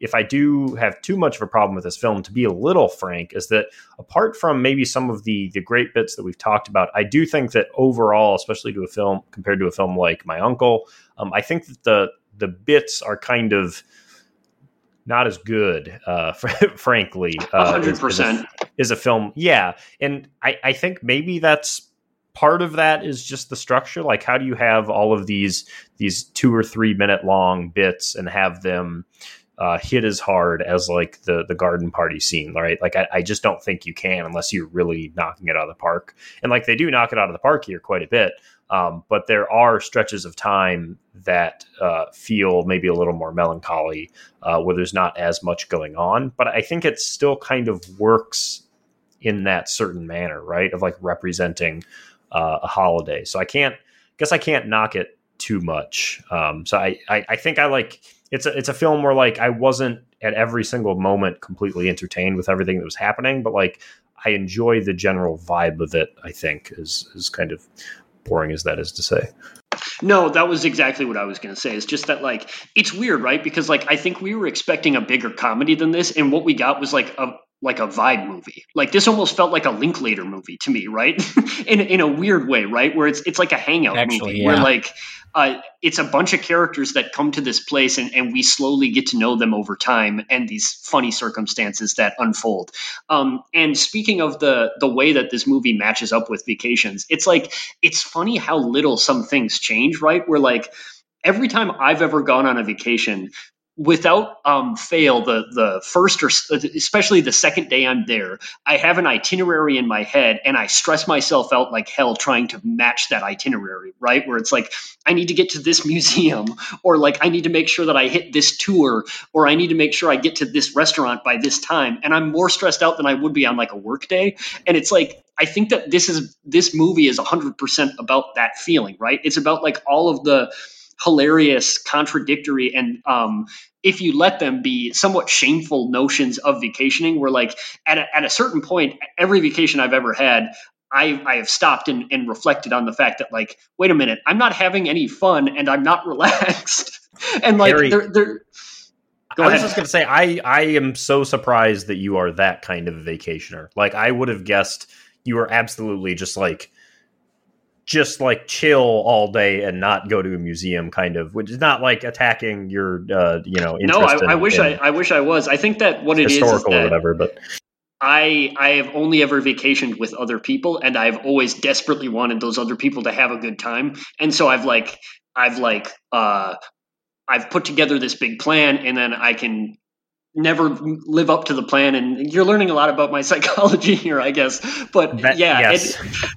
if I do have too much of a problem with this film, to be a little frank, is that apart from maybe some of the the great bits that we've talked about, I do think that overall, especially to a film compared to a film like My Uncle, um, I think that the the bits are kind of not as good, uh, frankly. Uh, hundred percent is a film, yeah, and I, I think maybe that's part of that is just the structure. Like, how do you have all of these these two or three minute long bits and have them uh, hit as hard as like the the garden party scene, right? Like I, I, just don't think you can unless you're really knocking it out of the park. And like they do knock it out of the park here quite a bit, um, but there are stretches of time that uh, feel maybe a little more melancholy, uh, where there's not as much going on. But I think it still kind of works in that certain manner, right? Of like representing uh, a holiday. So I can't guess I can't knock it too much. Um, so I, I I think I like it's a it's a film where like I wasn't at every single moment completely entertained with everything that was happening, but like I enjoy the general vibe of it. I think is is kind of boring as that is to say. No, that was exactly what I was going to say. It's just that like it's weird, right? Because like I think we were expecting a bigger comedy than this, and what we got was like a like a vibe movie. Like this almost felt like a Linklater movie to me, right? in in a weird way, right? Where it's it's like a hangout Actually, movie yeah. where like uh, it's a bunch of characters that come to this place and, and we slowly get to know them over time and these funny circumstances that unfold. Um, and speaking of the the way that this movie matches up with vacations, it's like it's funny how little some things change, right? Where like every time I've ever gone on a vacation, without um, fail the the first or especially the second day I'm there, I have an itinerary in my head and I stress myself out like hell trying to match that itinerary, right? Where it's like I need to get to this museum or like I need to make sure that I hit this tour or I need to make sure I get to this restaurant by this time and I'm more stressed out than I would be on like a work day and it's like I think that this is this movie is 100% about that feeling, right? It's about like all of the hilarious, contradictory, and um, if you let them be somewhat shameful notions of vacationing, where like at a, at a certain point, every vacation I've ever had, I, I have stopped and, and reflected on the fact that like, wait a minute, I'm not having any fun and I'm not relaxed. and like, Harry, they're, they're Go I was just going to say, I, I am so surprised that you are that kind of a vacationer. Like, I would have guessed you are absolutely just like just like chill all day and not go to a museum kind of which is not like attacking your uh you know no I, in, I, wish i i wish i was i think that what it is, is or whatever but I I have only ever vacationed with other people and I've always desperately wanted those other people to have a good time. And so I've like I've like uh I've put together this big plan and then I can never live up to the plan and you're learning a lot about my psychology here I guess. But that, yeah, yes. it,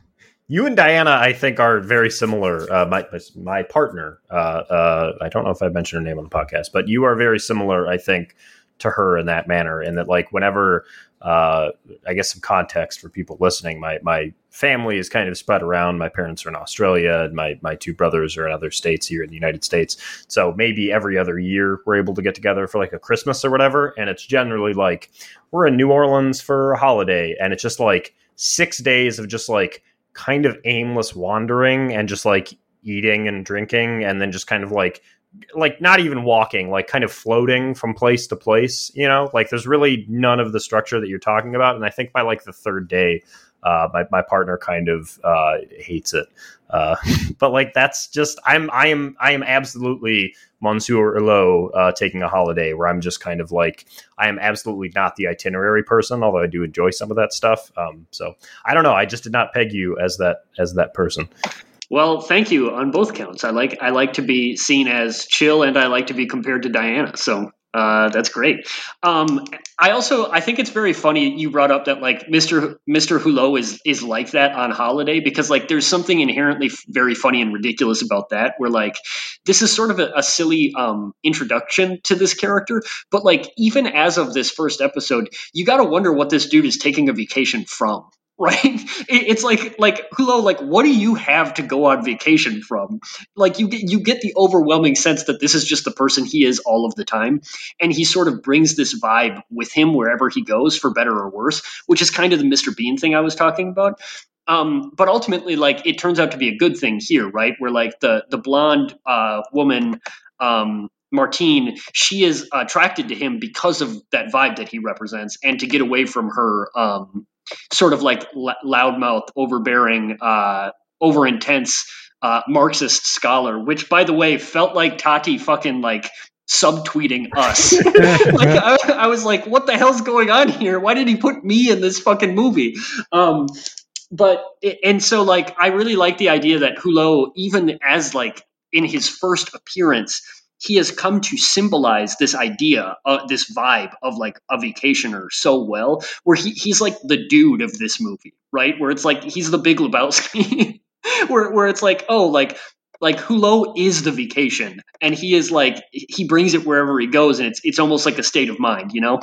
you and Diana, I think, are very similar. Uh, my my partner, uh, uh, I don't know if I mentioned her name on the podcast, but you are very similar, I think, to her in that manner. And that, like, whenever uh, I guess some context for people listening, my my family is kind of spread around. My parents are in Australia, and my my two brothers are in other states here in the United States. So maybe every other year we're able to get together for like a Christmas or whatever. And it's generally like we're in New Orleans for a holiday, and it's just like six days of just like kind of aimless wandering and just like eating and drinking and then just kind of like like not even walking like kind of floating from place to place you know? Like there's really none of the structure that you're talking about and i think by like the third day uh, my, my partner kind of uh, hates it uh, but like that's just i'm i am i am absolutely monsieur hulot uh, taking a holiday where i'm just kind of like i am absolutely not the itinerary person although i do enjoy some of that stuff um, so i don't know i just did not peg you as that as that person well, thank you on both counts. I like I like to be seen as chill, and I like to be compared to Diana. So uh, that's great. Um, I also I think it's very funny you brought up that like Mr. Mr. Hulot is is like that on Holiday because like there's something inherently very funny and ridiculous about that. Where like this is sort of a, a silly um, introduction to this character, but like even as of this first episode, you got to wonder what this dude is taking a vacation from right? It's like like Hulot, like what do you have to go on vacation from? Like you get you get the overwhelming sense that this is just the person he is all of the time, and he sort of brings this vibe with him wherever he goes, for better or worse, which is kind of the Mr. Bean thing I was talking about. Um, but ultimately, like it turns out to be a good thing here, right? Where like the the blonde uh, woman. Um, Martine, she is attracted to him because of that vibe that he represents, and to get away from her um, sort of like loudmouth, overbearing, uh, over intense uh, Marxist scholar, which by the way felt like Tati fucking like subtweeting us. like I, I, was like, what the hell's going on here? Why did he put me in this fucking movie? Um, but and so like I really like the idea that Hulot, even as like in his first appearance, he has come to symbolize this idea, uh, this vibe of like a vacationer so well, where he, he's like the dude of this movie, right? Where it's like he's the big Lebowski, where where it's like, oh, like like Hulot is the vacation, and he is like he brings it wherever he goes, and it's it's almost like a state of mind, you know.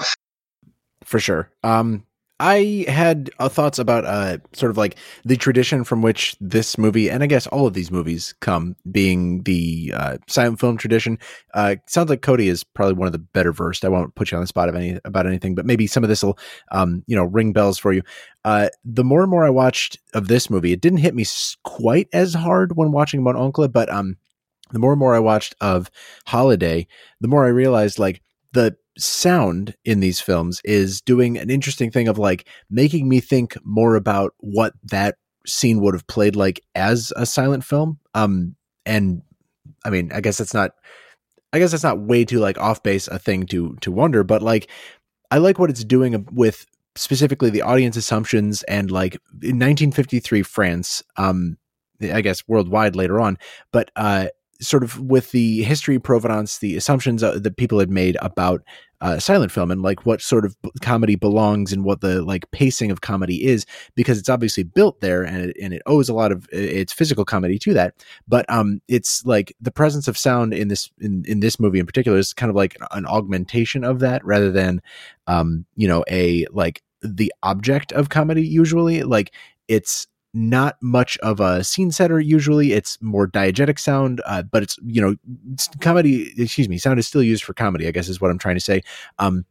For sure. Um, I had uh, thoughts about uh, sort of like the tradition from which this movie, and I guess all of these movies come, being the uh, silent film tradition. Uh, sounds like Cody is probably one of the better versed. I won't put you on the spot of any about anything, but maybe some of this will, um, you know, ring bells for you. Uh, the more and more I watched of this movie, it didn't hit me quite as hard when watching Mon Oncle, but um, the more and more I watched of Holiday, the more I realized like the sound in these films is doing an interesting thing of like making me think more about what that scene would have played like as a silent film. Um, and I mean, I guess it's not, I guess it's not way too like off base a thing to to wonder, but like I like what it's doing with specifically the audience assumptions and like in 1953 France, um, I guess worldwide later on, but uh, sort of with the history provenance, the assumptions uh, that people had made about uh, silent film and like what sort of comedy belongs and what the like pacing of comedy is because it's obviously built there and it, and it owes a lot of its physical comedy to that. But um it's like the presence of sound in this in, in this movie in particular is kind of like an augmentation of that rather than um you know a like the object of comedy usually. Like it's not much of a scene setter usually. It's more diegetic sound uh, but it's you know it's comedy excuse me sound is still used for comedy i guess is what i'm trying to say um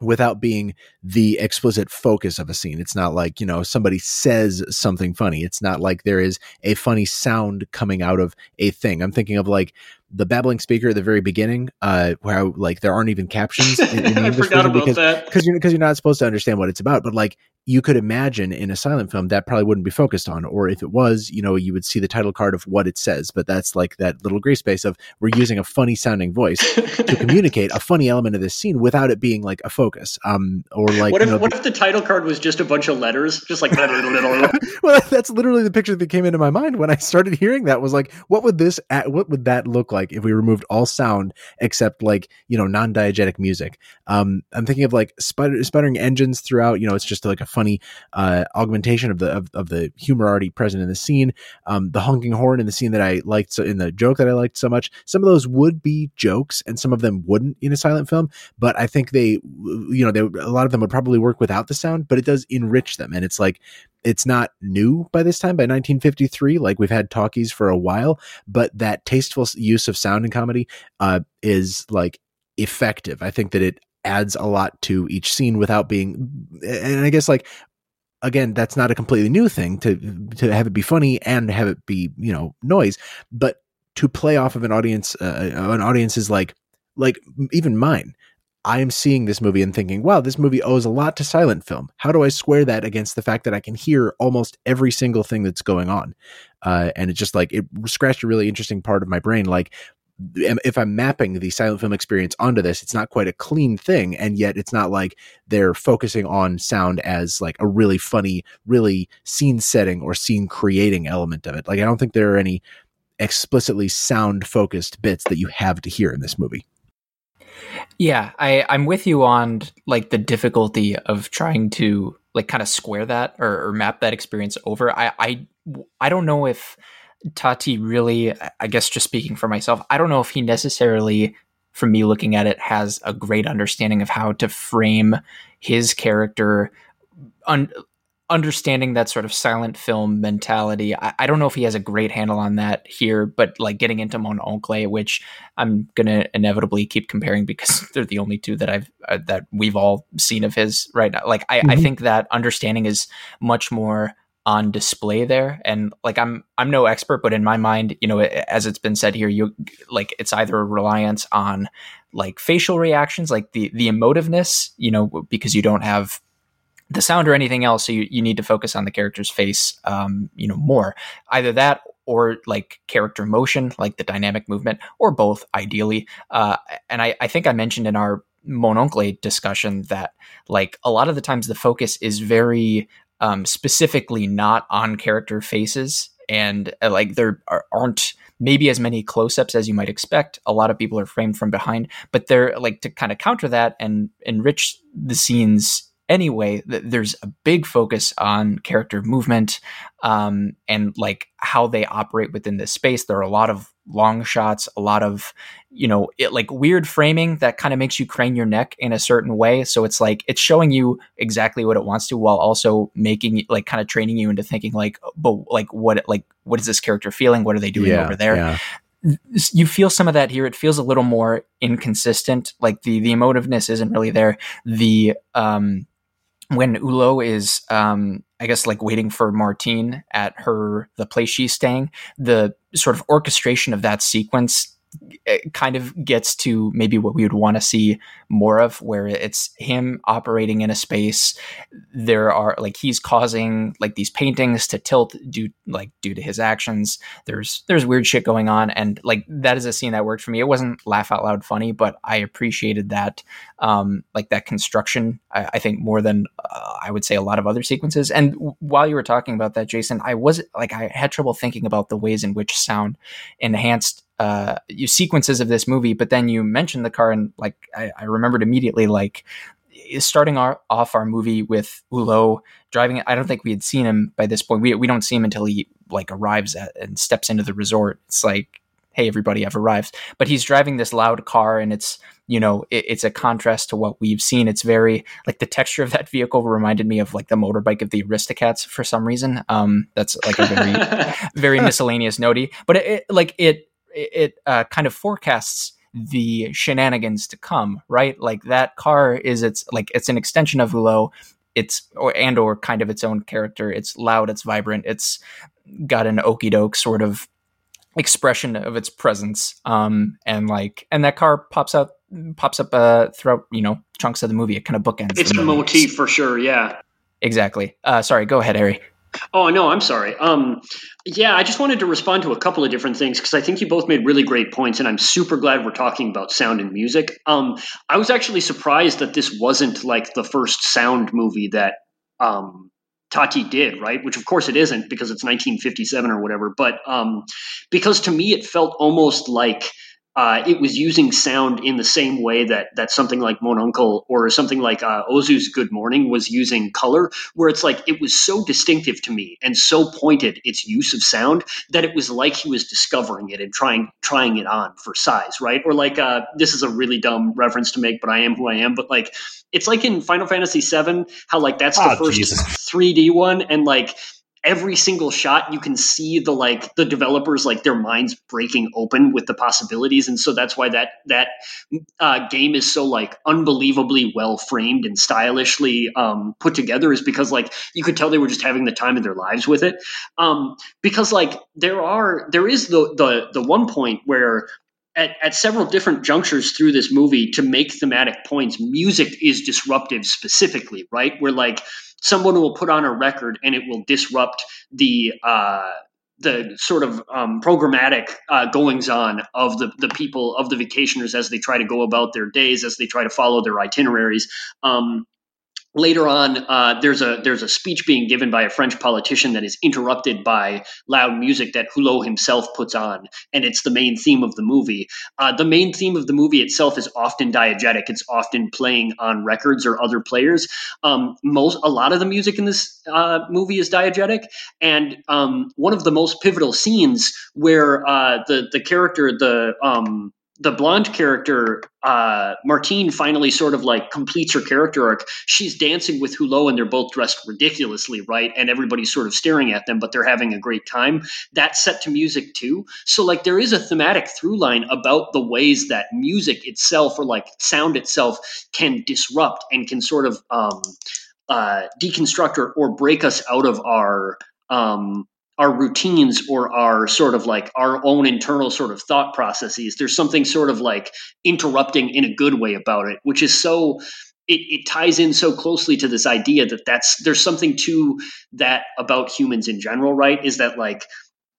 without being the explicit focus of a scene. It's not like you know somebody says something funny. It's not like there is a funny sound coming out of a thing. I'm thinking of like the babbling speaker at the very beginning, uh, where like there aren't even captions. In, in the I forgot about because, that. because you're because you're not supposed to understand what it's about. But like you could imagine in a silent film that probably wouldn't be focused on, or if it was, you know, you would see the title card of what it says. But that's like that little gray space of we're using a funny sounding voice to communicate a funny element of this scene without it being like a focus. Um, or like what you if know, what if the title card was just a bunch of letters, just like well, that's literally the picture that came into my mind when I started hearing that. Was like, what would this, what would that look like if we removed all sound except like you know non-diegetic music? Um, I'm thinking of like sputter, sputtering engines throughout. You know, it's just like a funny uh, augmentation of the of, of the humor already present in the scene. Um, the honking horn in the scene that I liked, so in the joke that I liked so much. Some of those would be jokes, and some of them wouldn't in a silent film. But I think they, you know, they, a lot of them would probably work without the sound, but it does enrich them, and it's like it's not new by this time by 1953 like we've had talkies for a while but that tasteful use of sound in comedy uh, is like effective. I think that it adds a lot to each scene without being and i guess like again that's not a completely new thing to to have it be funny and have it be you know noise but to play off of an audience uh, an audience is like like even mine I am seeing this movie and thinking, wow, this movie owes a lot to silent film. How do I square that against the fact that I can hear almost every single thing that's going on? Uh, and it just like, it scratched a really interesting part of my brain. Like, if I'm mapping the silent film experience onto this, it's not quite a clean thing. And yet it's not like they're focusing on sound as like a really funny, really scene setting or scene creating element of it. Like, I don't think there are any explicitly sound focused bits that you have to hear in this movie. Yeah, I, I'm with you on like the difficulty of trying to like kind of square that or, or map that experience over. I, I I don't know if Tati really, I guess just speaking for myself, I don't know if he necessarily, from me looking at it, has a great understanding of how to frame his character un- understanding that sort of silent film mentality. I, I, don't know if he has a great handle on that here, but like getting into Mon Oncle, which I'm gonna inevitably keep comparing because they're the only two that I've uh, that we've all seen of his right now. Like I, mm-hmm. I think that understanding is much more on display there and like i'm i'm no expert but in my mind you know as it's been said here you like it's either a reliance on like facial reactions like the the emotiveness you know because you don't have the sound or anything else. So you, you need to focus on the character's face, um, you know, more. Either that or like character motion, like the dynamic movement, or both, ideally. Uh, and I, I think I mentioned in our Mon Oncle discussion that like a lot of the times the focus is very um, specifically not on character faces, and uh, like there are, aren't maybe as many close-ups as you might expect. A lot of people are framed from behind, but they're like to kind of counter that and enrich the scenes anyway, th- there's a big focus on character movement um, and like how they operate within this space. There are a lot of long shots, a lot of you know, it, like weird framing that kind of makes you crane your neck in a certain way. So it's like it's showing you exactly what it wants to, while also making like kind of training you into thinking like, but like what like what is this character feeling? What are they doing yeah, over there? Yeah you feel some of that here. It feels a little more inconsistent. Like the the emotiveness isn't really there. The um when Hulot is, um, I guess, like waiting for Martine at her the place she's staying, the sort of orchestration of that sequence kind of gets to maybe what we would want to see more of where it's him operating in a space. There are like he's causing like these paintings to tilt due like due to his actions. There's there's weird shit going on and like that is a scene that worked for me. It wasn't laugh out loud funny but i appreciated that um like that construction i, I think more than uh, i would say a lot of other sequences. And w- while you were talking about that jason i was like i had trouble thinking about the ways in which sound enhanced uh, you sequences of this movie, but then you mentioned the car, and like I, I remembered immediately, like starting our, off our movie with Hulot driving. it. I don't think we had seen him by this point. We we don't see him until he like arrives at and steps into the resort. It's like, hey, everybody, I've arrived. But he's driving this loud car, and it's you know it, it's a contrast to what we've seen. It's very like the texture of that vehicle reminded me of like the motorbike of the Aristocats for some reason. Um, that's like a very very miscellaneous notey, but it, it like it it uh, kind of forecasts the shenanigans to come, right? Like that car is its like it's an extension of Hulot. It's or and or kind of its own character. It's loud. It's vibrant. It's got an okey doke sort of expression of its presence um and like and that car pops out pops up uh throughout you know chunks of the movie it kind of bookends It's a motif for sure. Yeah. exactly uh sorry go ahead harry Oh no, I'm sorry. Um, yeah, I just wanted to respond to a couple of different things because I think you both made really great points, and I'm super glad we're talking about sound and music. Um, I was actually surprised that this wasn't like the first sound movie that um, Tati did, right? Which of course it isn't because it's 1957 or whatever. But um, because to me it felt almost like uh, it was using sound in the same way that that something like Mon Oncle or something like uh, Ozu's Good Morning was using color, where it's like it was so distinctive to me and so pointed its use of sound that it was like he was discovering it and trying trying it on for size, right? Or like uh, this is a really dumb reference to make, but I am who I am. But like it's like in Final Fantasy VII, how like that's the Ah, first Jesus. 3D one, and like every single shot you can see the like the developers like their minds breaking open with the possibilities. And so that's why that that uh, game is so like unbelievably well framed and stylishly um, put together is because like you could tell they were just having the time of their lives with it. Um, because like there are there is the the the one point where at, at several different junctures through this movie to make thematic points. Music is disruptive specifically right? Where like someone will put on a record and it will disrupt the uh, the sort of um, programmatic uh, goings on of the, the people of the vacationers as they try to go about their days as they try to follow their itineraries. Um, later on uh, there's a there's a speech being given by a French politician that is interrupted by loud music that Hulot himself puts on and it's the main theme of the movie. Uh, the main theme of the movie itself is often diegetic. It's often playing on records or other players. Um, most a lot of the music in this uh, movie is diegetic and um, one of the most pivotal scenes where uh, the the character the um, the blonde character uh, Martine finally sort of like completes her character arc. She's dancing with Hulot, and they're both dressed ridiculously, right? And everybody's sort of staring at them, but they're having a great time. That's set to music too. So like there is a thematic through line about the ways that music itself or like sound itself can disrupt and can sort of um, uh, deconstruct or, or break us out of our um, our routines or our sort of like our own internal sort of thought processes. There's something sort of like interrupting in a good way about it, which is so it, it ties in so closely to this idea that that's there's something to that about humans in general, right? Is that like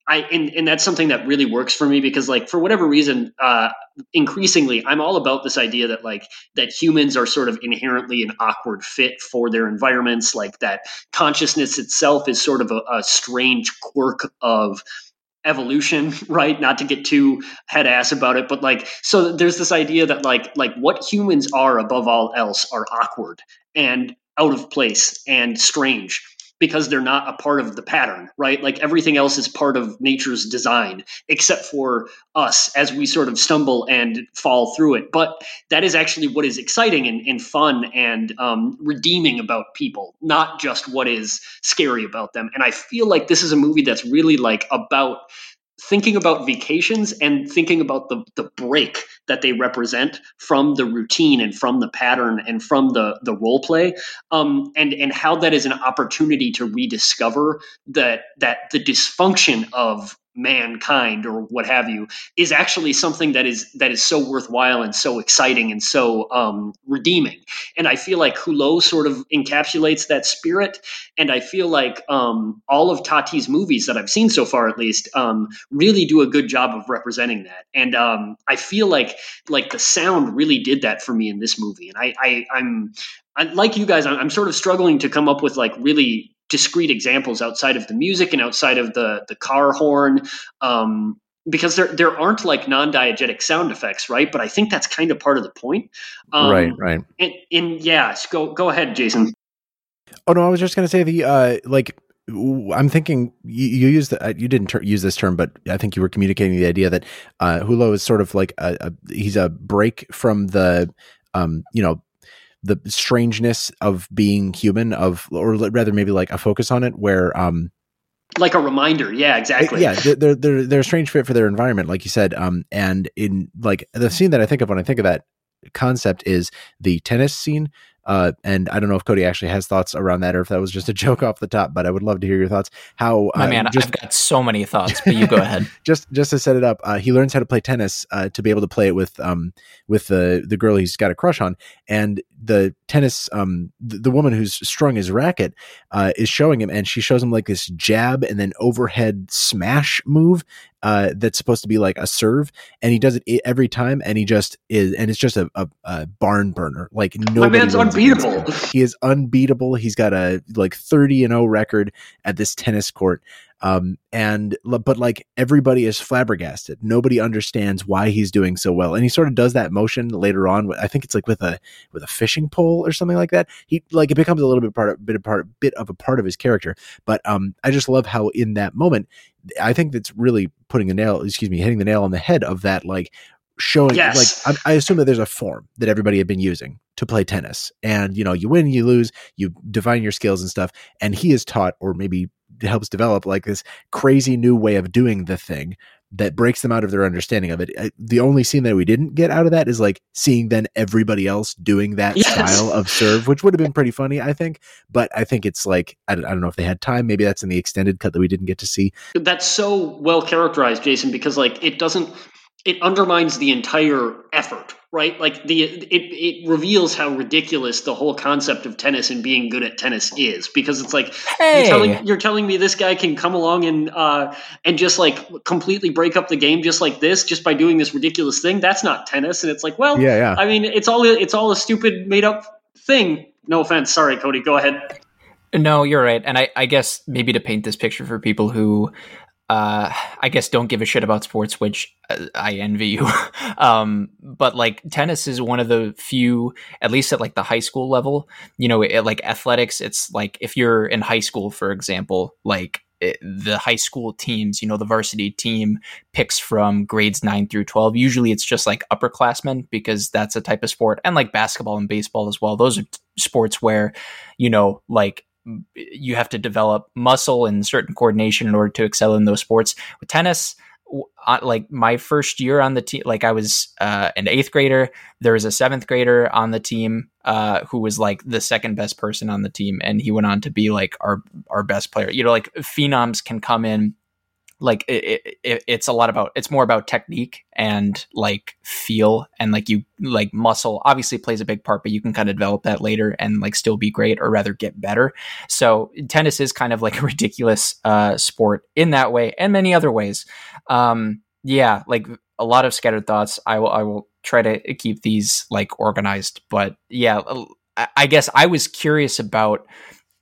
I and, and that's something that really works for me because like for whatever reason, uh, increasingly I'm all about this idea that like that humans are sort of inherently an awkward fit for their environments, like that consciousness itself is sort of a, a strange quirk of evolution right? Not to get too head ass about it but like so there's this idea that like like what humans are above all else are awkward and out of place and strange because they're not a part of the pattern, right? Like everything else is part of nature's design, except for us as we sort of stumble and fall through it. But that is actually what is exciting and, and fun and um, redeeming about people, not just what is scary about them. And I feel like this is a movie that's really like about thinking about vacations and thinking about the the break that they represent from the routine and from the pattern and from the the role play um, and and how that is an opportunity to rediscover that that the dysfunction of mankind or what have you is actually something that is that is so worthwhile and so exciting and so um, redeeming. And i feel like hulot sort of encapsulates that spirit. And i feel like um, all of tati's movies that i've seen so far at least um, really do a good job of representing that. And um, i feel like like the sound really did that for me in this movie. And i, I i'm like you guys I'm sort of struggling to come up with like really discrete examples outside of the music and outside of the the car horn um, because there there aren't like non-diegetic sound effects right but i think that's kind of part of the point um, right, right. and, and yeah go go ahead jason Oh no, I was just gonna say the uh, like. I'm thinking you, you used the, uh, you didn't ter- use this term, but I think you were communicating the idea that uh, Hulot is sort of like a, a he's a break from the um, you know the strangeness of being human of or rather maybe like a focus on it where um like a reminder. Yeah exactly. Yeah they're, they're they're they're a strange fit for their environment like you said um and in like the scene that i think of when i think of that concept is the tennis scene Uh, and I don't know if Cody actually has thoughts around that or if that was just a joke off the top, but I would love to hear your thoughts. How My uh, man, just I've got so many thoughts, but you go ahead. just just to set it up, uh, he learns how to play tennis uh, to be able to play it with um with the the girl he's got a crush on, and the tennis um the, the woman who's strung his racket uh, is showing him, and she shows him like this jab and then overhead smash move uh, that's supposed to be like a serve, and he does it every time, and he just is, and it's just a, a, a barn burner. Like My man's wins against him. unbeatable. He is unbeatable. He's got a like 30 and 0 record at this tennis court. Um, and but like everybody is flabbergasted. Nobody understands why he's doing so well. And he sort of does that motion later on. I think it's like with a with a fishing pole or something like that. He like it becomes a little bit part of bit of part bit of a part of his character. But um, I just love how in that moment, I think that's really putting a nail, excuse me, hitting the nail on the head of that like showing Yes. like I, I assume that there's a form that everybody had been using to play tennis. And you know you win you lose you define your skills and stuff. And he is taught or maybe helps develop like this crazy new way of doing the thing that breaks them out of their understanding of it. Uh, the only scene that we didn't get out of that is like seeing then everybody else doing that Yes. style of serve which would have been pretty funny i think. But i think it's like I don't, I don't know if they had time. Maybe that's in the extended cut that we didn't get to see. That's so well characterized, Jason, because like it doesn't it undermines the entire effort, right? Like the it it reveals how ridiculous the whole concept of tennis and being good at tennis is because it's like Hey, you're telling you're telling me this guy can come along and uh and just like completely break up the game just like this just by doing this ridiculous thing. That's not tennis and it's like, well, yeah yeah I mean, it's all it's all a stupid made up thing. No offense. Sorry, Cody. Go ahead. No, you're right. And I, I guess maybe to paint this picture for people who, uh, I guess don't give a shit about sports, which uh, I envy you. um, but like tennis is one of the few, at least at like the high school level, you know, it, like athletics, it's like if you're in high school, for example, like it, the high school teams, you know, the varsity team picks from grades nine through 12. Usually it's just like upperclassmen because that's a type of sport and like basketball and baseball as well. Those are t- sports where, you know, like you have to develop muscle and certain coordination in order to excel in those sports. With tennis, like my first year on the team, like I was uh, an eighth grader. There was a seventh grader on the team uh, who was like the second best person on the team, and he went on to be like our our best player. You know, like phenoms can come in. Like it, it, it's a lot about it's more about technique and like feel and like you like muscle obviously plays a big part, but you can kind of develop that later and like still be great or rather get better. So tennis is kind of like a ridiculous uh, sport in that way and many other ways. Um, yeah, like a lot of scattered thoughts. I will I will try to keep these like organized, but yeah, I- I guess I was curious about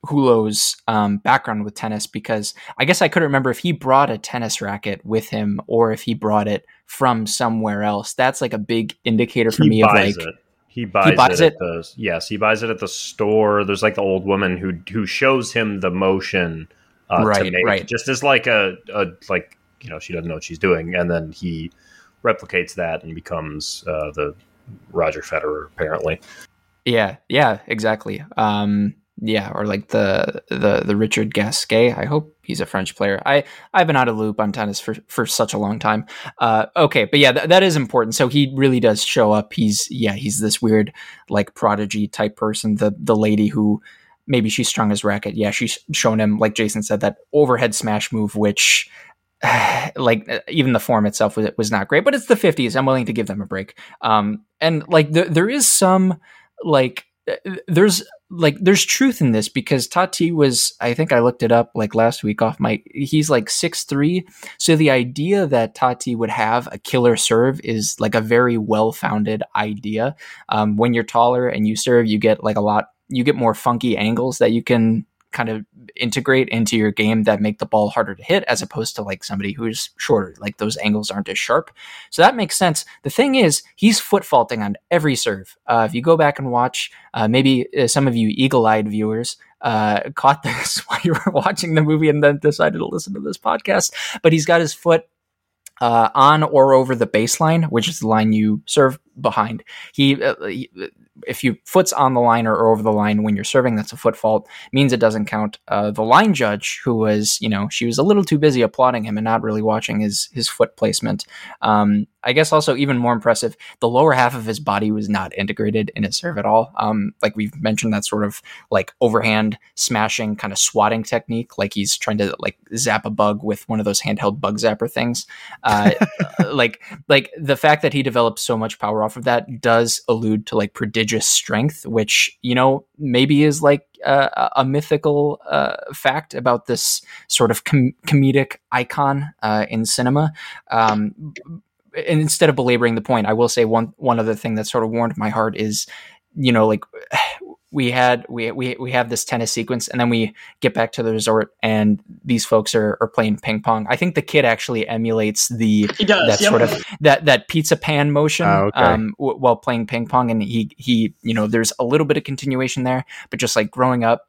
Hulot's um, background with tennis because I guess I couldn't remember if he brought a tennis racket with him or if he brought it from somewhere else. That's like a big indicator for he me of like it. He buys, buys it, it? at the yes. He buys it at the store. There's like the old woman who who shows him the motion uh, to Right, make, right. just as like a, a like you know she doesn't know what she's doing, and then he replicates that and becomes uh, the Roger Federer apparently. Yeah, yeah, exactly. Um, yeah, or like the the the Richard Gasquet. I hope he's a French player. I I've been out of loop on tennis for for such a long time. Uh, okay, but yeah, th- that is important. So he really does show up. He's yeah, he's this weird like prodigy type person. The the lady who maybe she strung his racket. Yeah, she's shown him like Jason said that overhead smash move, which. like even the form itself was, was not great, but it's the 50s. I'm willing to give them a break. Um, and like there there is some like there's like there's truth in this because Tati was I think I looked it up like last week off my he's like six three. So the idea that Tati would have a killer serve is like a very well founded idea. Um, when you're taller and you serve you get like a lot you get more funky angles that you can kind of integrate into your game that make the ball harder to hit as opposed to like somebody who's shorter like those angles aren't as sharp. So that makes sense. The thing is he's foot faulting on every serve. Uh, if you go back and watch uh, maybe uh, some of you eagle-eyed viewers uh, caught this while you were watching the movie and then decided to listen to this podcast but he's got his foot uh, on or over the baseline, which is the line you serve behind. He, uh, he if you foot's on the line or, or, over the line when you're serving, that's a foot fault. Means it doesn't count. Uh, the line judge, who was, you know, she was a little too busy applauding him and not really watching his his foot placement. Um, I guess also even more impressive, the lower half of his body was not integrated in his serve at all. Um, like we've mentioned, that sort of like overhand smashing kind of swatting technique, like he's trying to like zap a bug with one of those handheld bug zapper things. Uh, like like the fact that he developed so much power off of that does allude to like prodigious strength, which you know maybe is like a mythical uh, fact about this sort of com- comedic icon uh, in cinema. Um, and instead of belaboring the point, I will say one one other thing that sort of warmed my heart is, you know, like we had we we we have this tennis sequence, and then we get back to the resort, and these folks are, are playing ping pong. I think the kid actually emulates the does, that yep. sort of that that pizza pan motion Oh, okay. um, w- while playing ping pong, and he he you know there's a little bit of continuation there, but just like growing up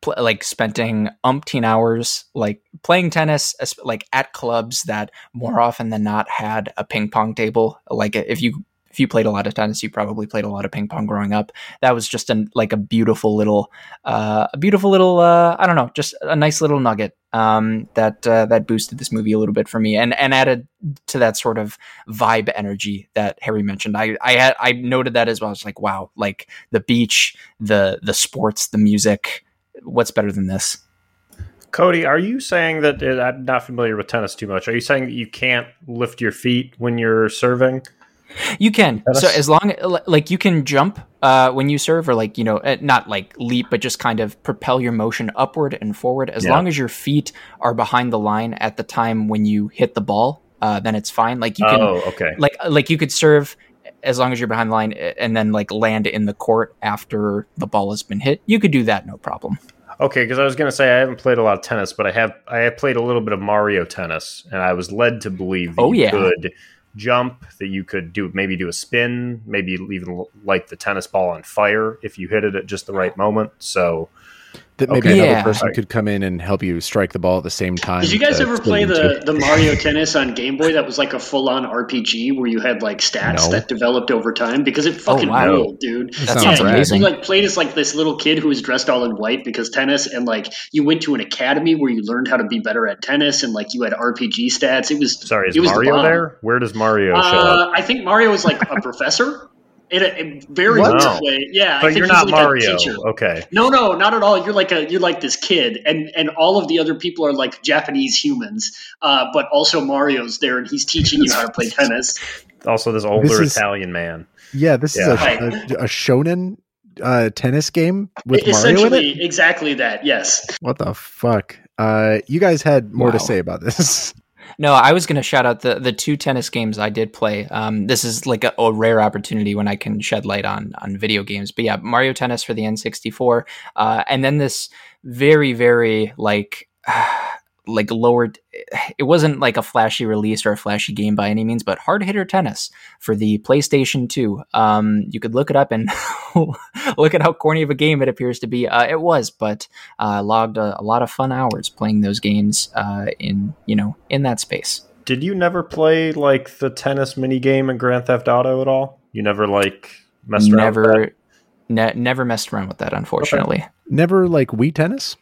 pl- like spending umpteen hours like playing tennis like at clubs that more often than not had a ping pong table like if you if you played a lot of tennis you probably played a lot of ping pong growing up that was just an like a beautiful little uh a beautiful little uh i don't know just a nice little nugget um that uh, that boosted this movie a little bit for me and and added to that sort of vibe energy that harry mentioned i i had i noted that as well i was like wow like the beach the the sports the music what's better than this? Cody, are you saying that I'm not familiar with tennis too much? Are you saying that you can't lift your feet when you're serving? You can. So as long like you can jump uh, when you serve, or like you know, uh, not like leap, but just kind of propel your motion upward and forward. As Yeah. long as your feet are behind the line at the time when you hit the ball, uh, then it's fine. Like you can, oh, okay. like like you could serve as long as you're behind the line uh, and then like land in the court after the ball has been hit. You could do that, no problem. Okay, because I was going to say I haven't played a lot of tennis, but I have I have played a little bit of Mario tennis, and I was led to believe that Oh, you yeah. could jump, that you could do maybe do a spin, maybe even light the tennis ball on fire if you hit it at just the right moment. So That maybe Okay. another Yeah. person could come in and help you strike the ball at the same time. Did you guys to ever play the, the Mario Tennis on Game Boy? That was like a full on RPG where you had like stats No. that developed over time because it fucking wow. ruled, dude. That sounds sounds rad. amazing. You like played as like this little kid who was dressed all in white because tennis, and like you went to an academy where you learned how to be better at tennis, and like you had RPG stats. It was sorry, is it was the Mario bomb. there? Where does Mario show up? Uh, I think Mario was like a professor. In a, a very What? weird way, yeah. I But think you're not like Mario. Okay. No, no, not at all. You're like a you're like this kid, and and all of the other people are like Japanese humans, uh, but also Mario's there, and he's teaching you how to play tennis. Also, this older This is- Italian man. Yeah, this Yeah. is a, a, a shonen uh, tennis game with Mario in it. Essentially, exactly that. Yes. What the fuck? Uh, you guys had more to say about this. No, I was going to shout out the the two tennis games I did play. Um, this is like a, a rare opportunity when I can shed light on on video games. But yeah, Mario Tennis for the N64, uh, and then this very very like. like lowered it wasn't like a flashy release or a flashy game by any means but hard hitter tennis for the playstation 2 um you could look it up and look at how corny of a game it appears to be uh, it was but uh logged a, a lot of fun hours playing those games uh in you know in that space Did you never play like the tennis mini game in Grand Theft Auto at all? You never like messed around with that? never ne- never messed around with that unfortunately Never like Wii tennis.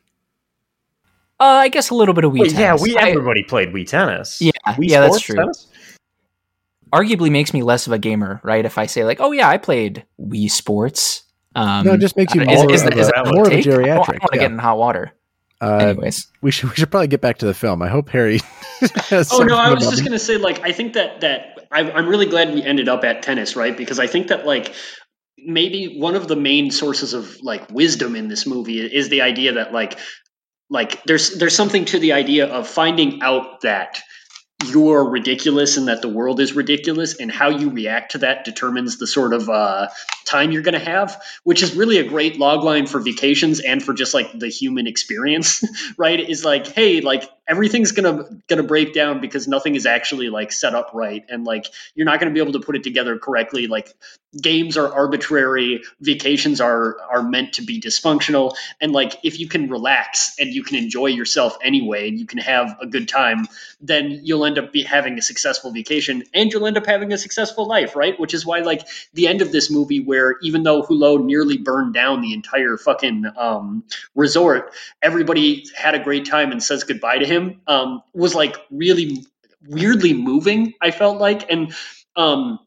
Uh i guess a little bit of Wii Wait, yeah, tennis. we I- everybody played Wii tennis. Yeah, Wii yeah, that's true. tennis? arguably makes me less of a gamer right if i say like oh yeah i played wii sports um No, it just makes you more is, of is, is a- that more of a take? I don't- I geriatric, don't want to yeah. get in hot water Uh, anyways we should we should probably get back to the film. I hope Harry. has Oh no, I was just gonna say like I think that that I, I'm really glad we ended up at tennis, right? Because I think that like maybe one of the main sources of like wisdom in this movie is the idea that like like there's there's something to the idea of finding out that you're ridiculous and that the world is ridiculous and how you react to that determines the sort of uh, time you're going to have which is really a great log line for vacations and for just like the human experience right? Is like hey like everything's gonna gonna break down because nothing is actually like set up right. And like you're not gonna be able to put it together correctly. Like games are arbitrary. Vacations are are meant to be dysfunctional. And like if you can relax and you can enjoy yourself anyway and you can have a good time then you'll end up having a successful vacation and you'll end up having a successful life right? Which is why like the end of this movie where even though Hulot nearly burned down the entire fucking um, resort everybody had a great time and says goodbye to him um, was like really weirdly moving i felt like and um,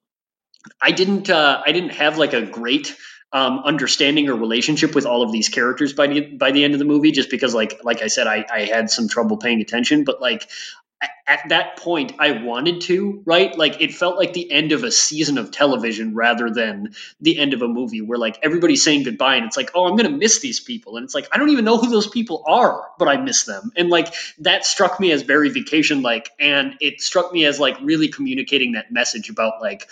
I didn't uh, I didn't have like a great um, understanding or relationship with all of these characters by the by the end of the movie, just because like like I said, I, I had some trouble paying attention. But like at that point i wanted to right? Like it felt like the end of a season of television rather than the end of a movie where like everybody's saying goodbye and it's like oh i'm gonna miss these people. And it's like i don't even know who those people are but i miss them. And like that struck me as very vacation like and it struck me as like really communicating that message about like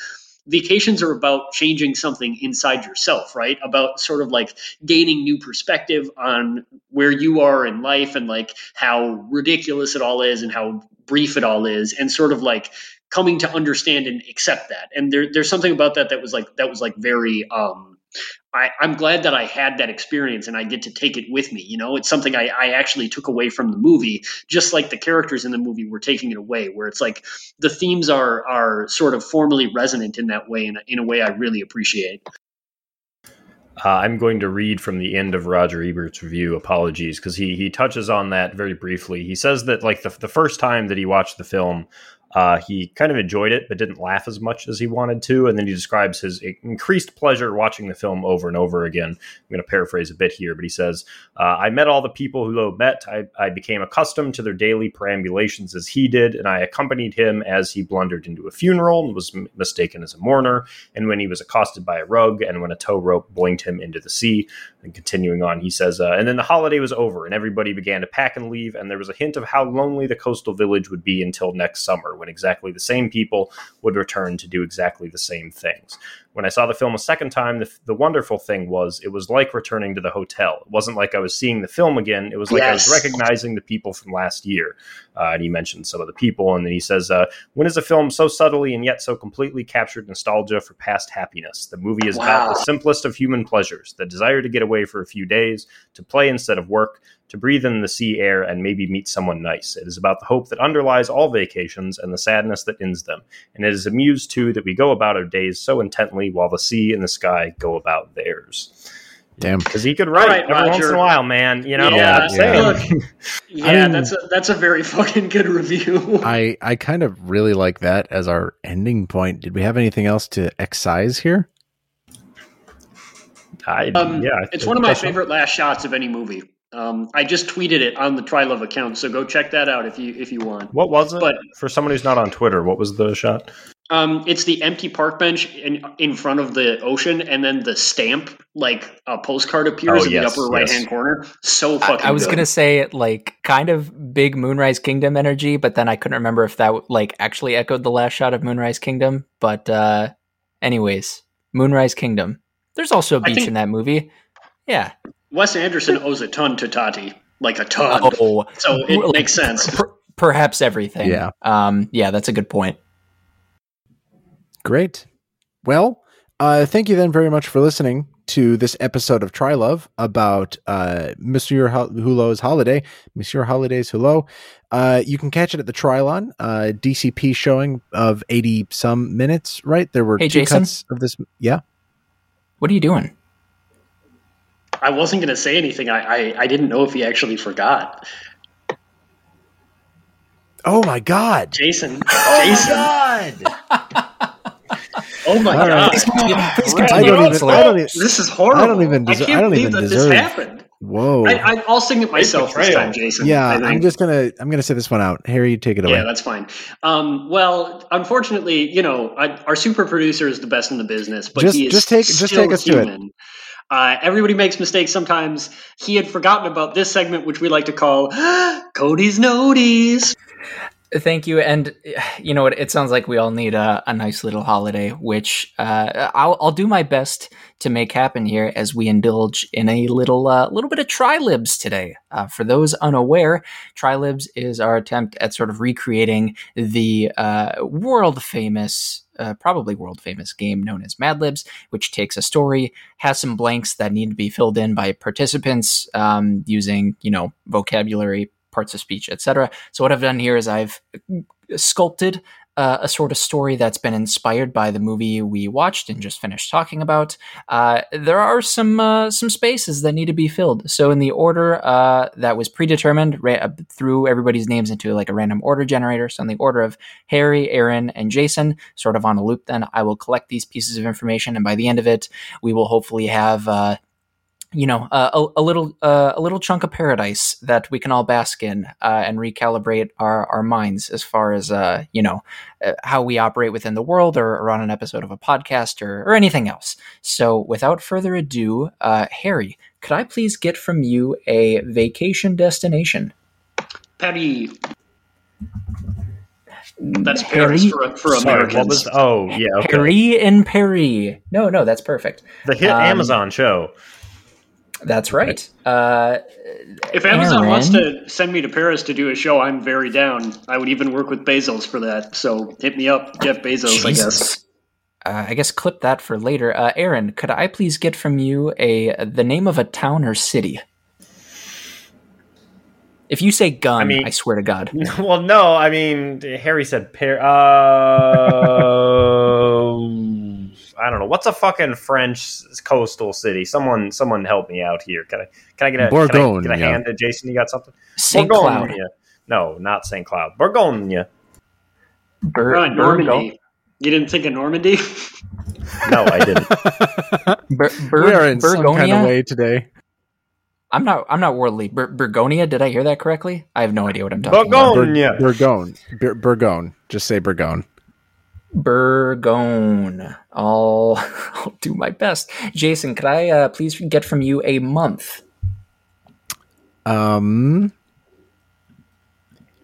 vacations are about changing something inside yourself, right? About sort of like gaining new perspective on where you are in life and like how ridiculous it all is and how brief it all is and sort of like coming to understand and accept that. And there, there's something about that that was like that was like very um I, am glad that I had that experience and I get to take it with me. You know, it's something I, I, actually took away from the movie, just like the characters in the movie were taking it away, where it's like the themes are are sort of formally resonant in that way, in a, in a way I really appreciate. Uh, I'm going to read from the end of Roger Ebert's review. Apologies, because he he touches on that very briefly. He says that like the the first time that he watched the film, uh, he kind of enjoyed it, but didn't laugh as much as he wanted to. And then he describes his increased pleasure watching the film over and over again. I'm going to paraphrase a bit here, but he says, uh, I met all the people Hulot met. I, I became accustomed to their daily perambulations as he did, and I accompanied him as he blundered into a funeral and was m- mistaken as a mourner, and when he was accosted by a rug, and when a tow rope boinked him into the sea. And continuing on, he says, uh, and then the holiday was over, and everybody began to pack and leave, and there was a hint of how lonely the coastal village would be until next summer when exactly the same people would return to do exactly the same things. When I saw the film a second time, the, the wonderful thing was it was like returning to the hotel. It wasn't like I was seeing the film again. It was like yes. I was recognizing the people from last year. Uh, and he mentioned some of the people, and then he says, uh, "When is a film so subtly and yet so completely captured nostalgia for past happiness? The movie is wow. about the simplest of human pleasures: the desire to get away for a few days, to play instead of work, to breathe in the sea air and maybe meet someone nice. It is about the hope that underlies all vacations and the sadness that ends them. And it is amused, too, that we go about our days so intently while the sea and the sky go about theirs. Damn, because he could write right, every Roger. once in a while, man. You know, yeah, yeah. Look, yeah I mean, that's a that's a very fucking good review. I I kind of really like that as our ending point. Did we have anything else to excise here? I, um, yeah, it's one of my favorite last shots of any movie. Um, I just tweeted it on the Trylove account, so go check that out if you if you want. What was it? But for someone who's not on Twitter, what was the shot? Um, it's the empty park bench in in front of the ocean, and then the stamp like a postcard appears oh, in yes, the upper right hand corner. So fucking. I, I was good. gonna say it like kind of big Moonrise Kingdom energy, but then I couldn't remember if that like actually echoed the last shot of Moonrise Kingdom. But uh, anyways, Moonrise Kingdom. There's also a beach think, in that movie. Yeah. Wes Anderson owes a ton to Tati, like a ton. Oh, so it like, makes sense. Per- perhaps everything. Yeah. Um, yeah, that's a good point. Great. Well, uh, thank you then very much for listening to this episode of Trylove about uh, Monsieur Hulot's Holiday, Monsieur Holiday's Hulot. Uh, you can catch it at the Trylon uh, DCP showing of 80 some minutes, right? There were hey, two Jason? cuts of this. Yeah. What are you doing? I wasn't going to say anything. I, I, I didn't know if he actually forgot. Oh my god, Jason! Oh Jason. my god! oh my god! Please. Please continue. I don't even, I don't even, this is horrible. I don't even. Deserve, I can't I don't believe that deserve. this happened. Whoa! I, will sing it myself this time, Jason. Yeah, I'm just gonna I'm gonna say this one out. Harry, take it away. Yeah, that's fine. Um, well, unfortunately, you know, I, our super producer is the best in the business, but just, he is just take just take us human. to it. Uh, everybody makes mistakes sometimes. He had forgotten about this segment, which we like to call Cody's Noteys. Thank you. And you know what? It sounds like we all need a, a nice little holiday, which uh, I'll, I'll do my best to make happen here as we indulge in a little uh, little bit of Trylibs today. Uh, for those unaware, Trylibs is our attempt at sort of recreating the uh, world famous. Uh, probably world famous game known as Mad Libs, which takes a story, has some blanks that need to be filled in by participants um, using, you know, vocabulary, parts of speech, etc. So what I've done here is I've sculpted uh, a sort of story that's been inspired by the movie we watched and just finished talking about. Uh, there are some uh, some spaces that need to be filled. So in the order uh, that was predetermined, ra- threw everybody's names into like a random order generator. So in the order of Harry, Aaron, and Jason, sort of on a loop. Then I will collect these pieces of information, and by the end of it, we will hopefully have uh, you know, uh, a, a, little uh, a little chunk of paradise that we can all bask in uh, and recalibrate our, our minds as far as uh, you know uh, how we operate within the world or, or, on an episode of a podcast or, or anything else. So, without further ado, uh, Harry, could I please get from you a vacation destination? Patty. That's Paris Harry? for, for Sorry, Americans. Was, oh, yeah. Okay. Harry and Perry. No, no, that's perfect. The hit um, Amazon show. That's right. Uh, if Amazon Aaron, wants to send me to Paris to do a show, I'm very down. I would even work with Bezos for that. So hit me up, Jeff Bezos. Jesus. I guess. Uh, I guess clip that for later. Uh, Aaron, could I please get from you a the name of a town or city? If you say gun, I, mean, I swear to God. Well, no, I mean Harry said pair. Uh, I don't know what's a fucking French coastal city. Someone, someone help me out here. Can I, can I get a, Bourgogne, can I get a hand to Jason? You got something? Saint Cloud. No, not Saint Cloud. Bourgogne. Bur- oh, Normandy. You didn't think of Normandy? no, I didn't. Bur- Bur- we are in Burgonia? some kind of way today. I'm not. I'm not worldly. Bur- Burgonia. Did I hear that correctly? I have no idea what I'm talking Bourgogne. about. Bur- Bourgogne. Bur- Bourgogne. Just say Bourgogne. Burgone. I'll, I'll do my best. Jason, could I uh, please get from you a month? Um,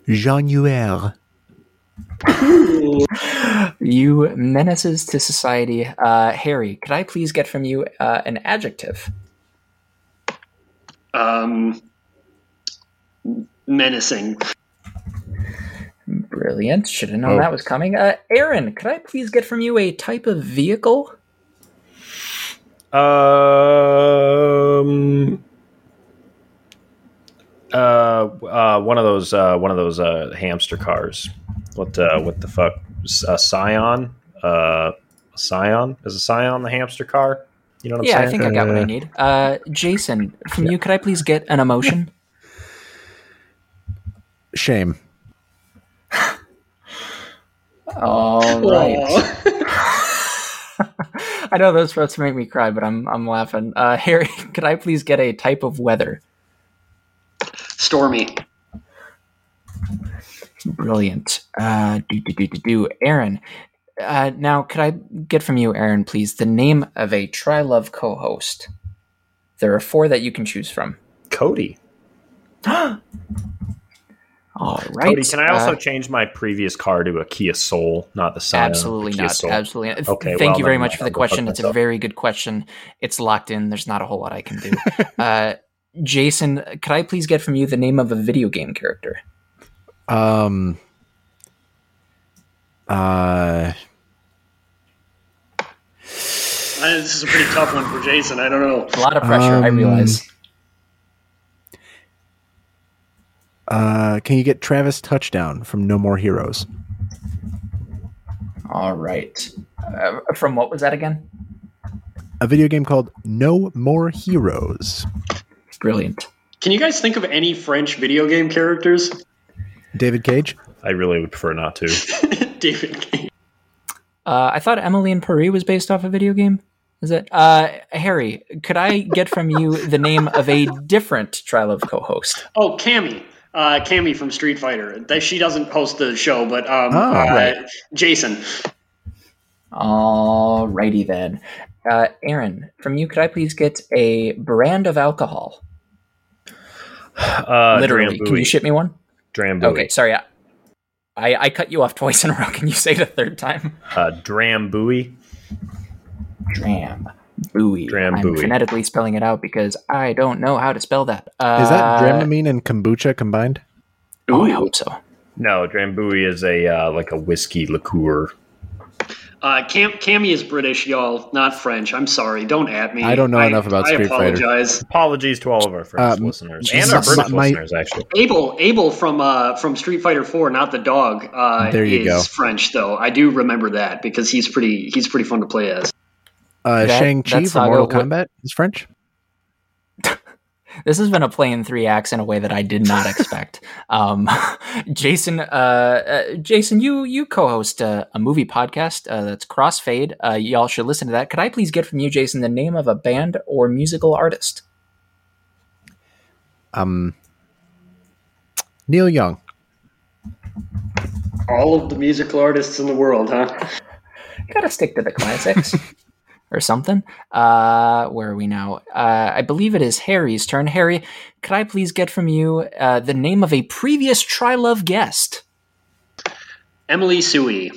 January. you menaces to society. Uh, Harry, could I please get from you uh, an adjective? Um, menacing. Brilliant. Should have known oh. that was coming. Uh, Aaron, could I please get from you a type of vehicle? Um. Uh, uh, one of those, uh, one of those, uh, hamster cars. What, uh, what the fuck? A Scion? Uh, a Scion? Is a Scion the hamster car? You know what I'm yeah, saying? Yeah, I think I got what I uh, need. Uh, Jason, from you, could I please get an emotion? Shame. All right. I know those supposed to make me cry, but I'm I'm laughing. Uh, Harry, could I please get a type of weather? Stormy. Brilliant. Uh, do do do do do. Aaron, uh, now could I get from you, Aaron, please, the name of a Trylove co-host? There are four that you can choose from. Cody. All right. Cody, can I also uh, change my previous car to a Kia Soul, not the Scion? Absolutely not. Soul? Absolutely. Not. Okay. Thank well, you very much for the question. It's a very good question. It's locked in. There's not a whole lot I can do. uh, Jason, could I please get from you the name of a video game character? Um. Uh. This is a pretty tough one for Jason. I don't know. A lot of pressure, um, I realize. Uh, can you get Travis Touchdown from No More Heroes? All right. Uh, from what was that again? A video game called No More Heroes. Brilliant. Can you guys think of any French video game characters? David Cage? I really would prefer not to. David Cage. Uh, I thought Emily in Paris was based off a video game. Is it? Uh, Harry, could I get from you the name of a different Trylove co-host? Oh, Cammy uh, Cammy from Street Fighter. That she doesn't host the show, but um, oh, uh, right. Jason. Alrighty then, uh, Aaron, from you, could I please get a brand of alcohol? Uh, Literally, can you ship me one? Drambuie. Okay, sorry. I, I cut you off twice in a row. Can you say it a third time? Uh, Drambuie. Dram. Buoy. Dram I'm buoy. phonetically spelling it out because I don't know how to spell that. Uh, Is that Dramamine and kombucha combined? Oh, I hope so. No, Drambuie is a uh, like a whiskey liqueur. Uh, Cam Cammy is British, y'all, not French. I'm sorry. Don't at me. I don't know enough about I Street Fighter. apologize. Apologies to all of our French Um, listeners Jesus. and our British My- listeners, actually. Abel, Abel from uh, from Street Fighter Four, not the dog. Uh, There you is go. French though. I do remember that because he's pretty he's pretty fun to play as. Uh, That- Shang Chi from saga Mortal would- Kombat is French. This has been a play in three acts in a way that I did not expect. um, Jason, uh, uh, Jason, you you co-host uh, a movie podcast uh, that's Crossfade. Uh, y'all should listen to that. Could I please get from you, Jason, the name of a band or musical artist? Um, Neil Young. All of the musical artists in the world, huh? Gotta stick to the classics. Or something. Uh, where are we now? Uh, I believe it is Harry's turn. Harry, could I please get from you uh, the name of a previous Trylove guest? Emily Sui.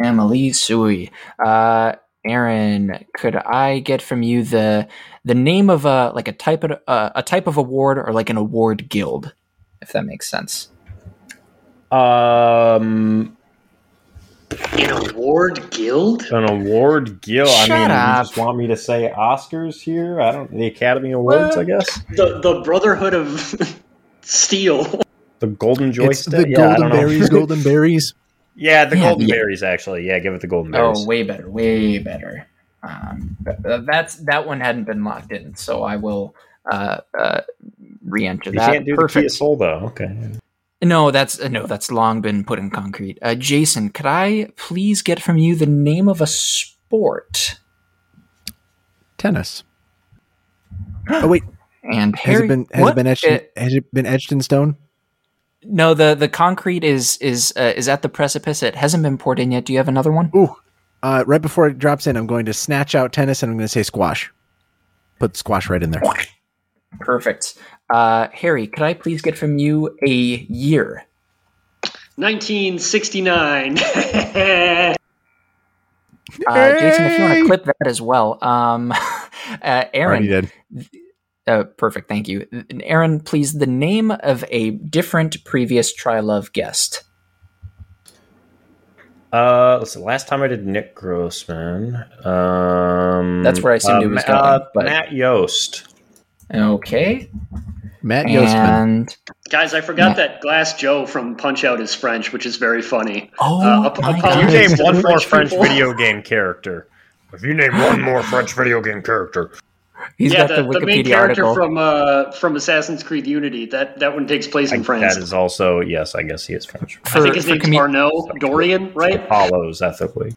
Emily Sui. Uh, Aaron, could I get from you the the name of a like a type of uh, a type of award or like an award guild, if that makes sense? Um, An award guild? an award guild. I Shut mean, up. you just want me to say Oscars here? I don't. The Academy Awards, Well- I guess. The the Brotherhood of Steel. The Golden It's Joystick. the yeah, Golden. Berries. Golden Berries. yeah, the Yeah, Golden yeah. Berries. Actually, yeah, give it the Golden Berries. Oh, way better, way better. Um, th- th- that's that one hadn't been locked in, so I will uh, uh, re-enter you that. You can't do the Kia Perfect. Soul though. Okay. No, that's uh, no, that's long been put in concrete. Uh, Jason, could I please get from you the name of a sport? Tennis. Oh wait, And has it been has what? it been etched? Uh, in, has it been etched in stone? no, the the concrete is is uh, is at the precipice. It hasn't been poured in yet. Do you have another one? Ooh, uh, right before it drops in, I'm going to snatch out tennis and I'm going to say squash. Put squash right in there. Perfect. Uh, Harry, could I please get from you a year? 1969. Uh, Jason, if you want to clip that as well. Um, uh, Already Aaron, did. uh, perfect, thank you. Aaron, please, the name of a different previous Trylove guest. Uh, listen. Last time I did Nick Grossman. Um, That's where I assumed uh, it was Ma- uh, going, but- Matt Yost. Okay. Matt Yostman. And Guys, I forgot Yeah. that Glass Joe from Punch Out is French, which is very funny. oh Uh, ap- my If you apologies name one more French French video game character. If you name one more French video game character. he's yeah, got the, the, the main character article. from uh, from Assassin's Creed Unity. That that one takes place in I- France. that is also yes. I guess he is French. I think his for name's comed- Arno Dorian, right? Follows ethically.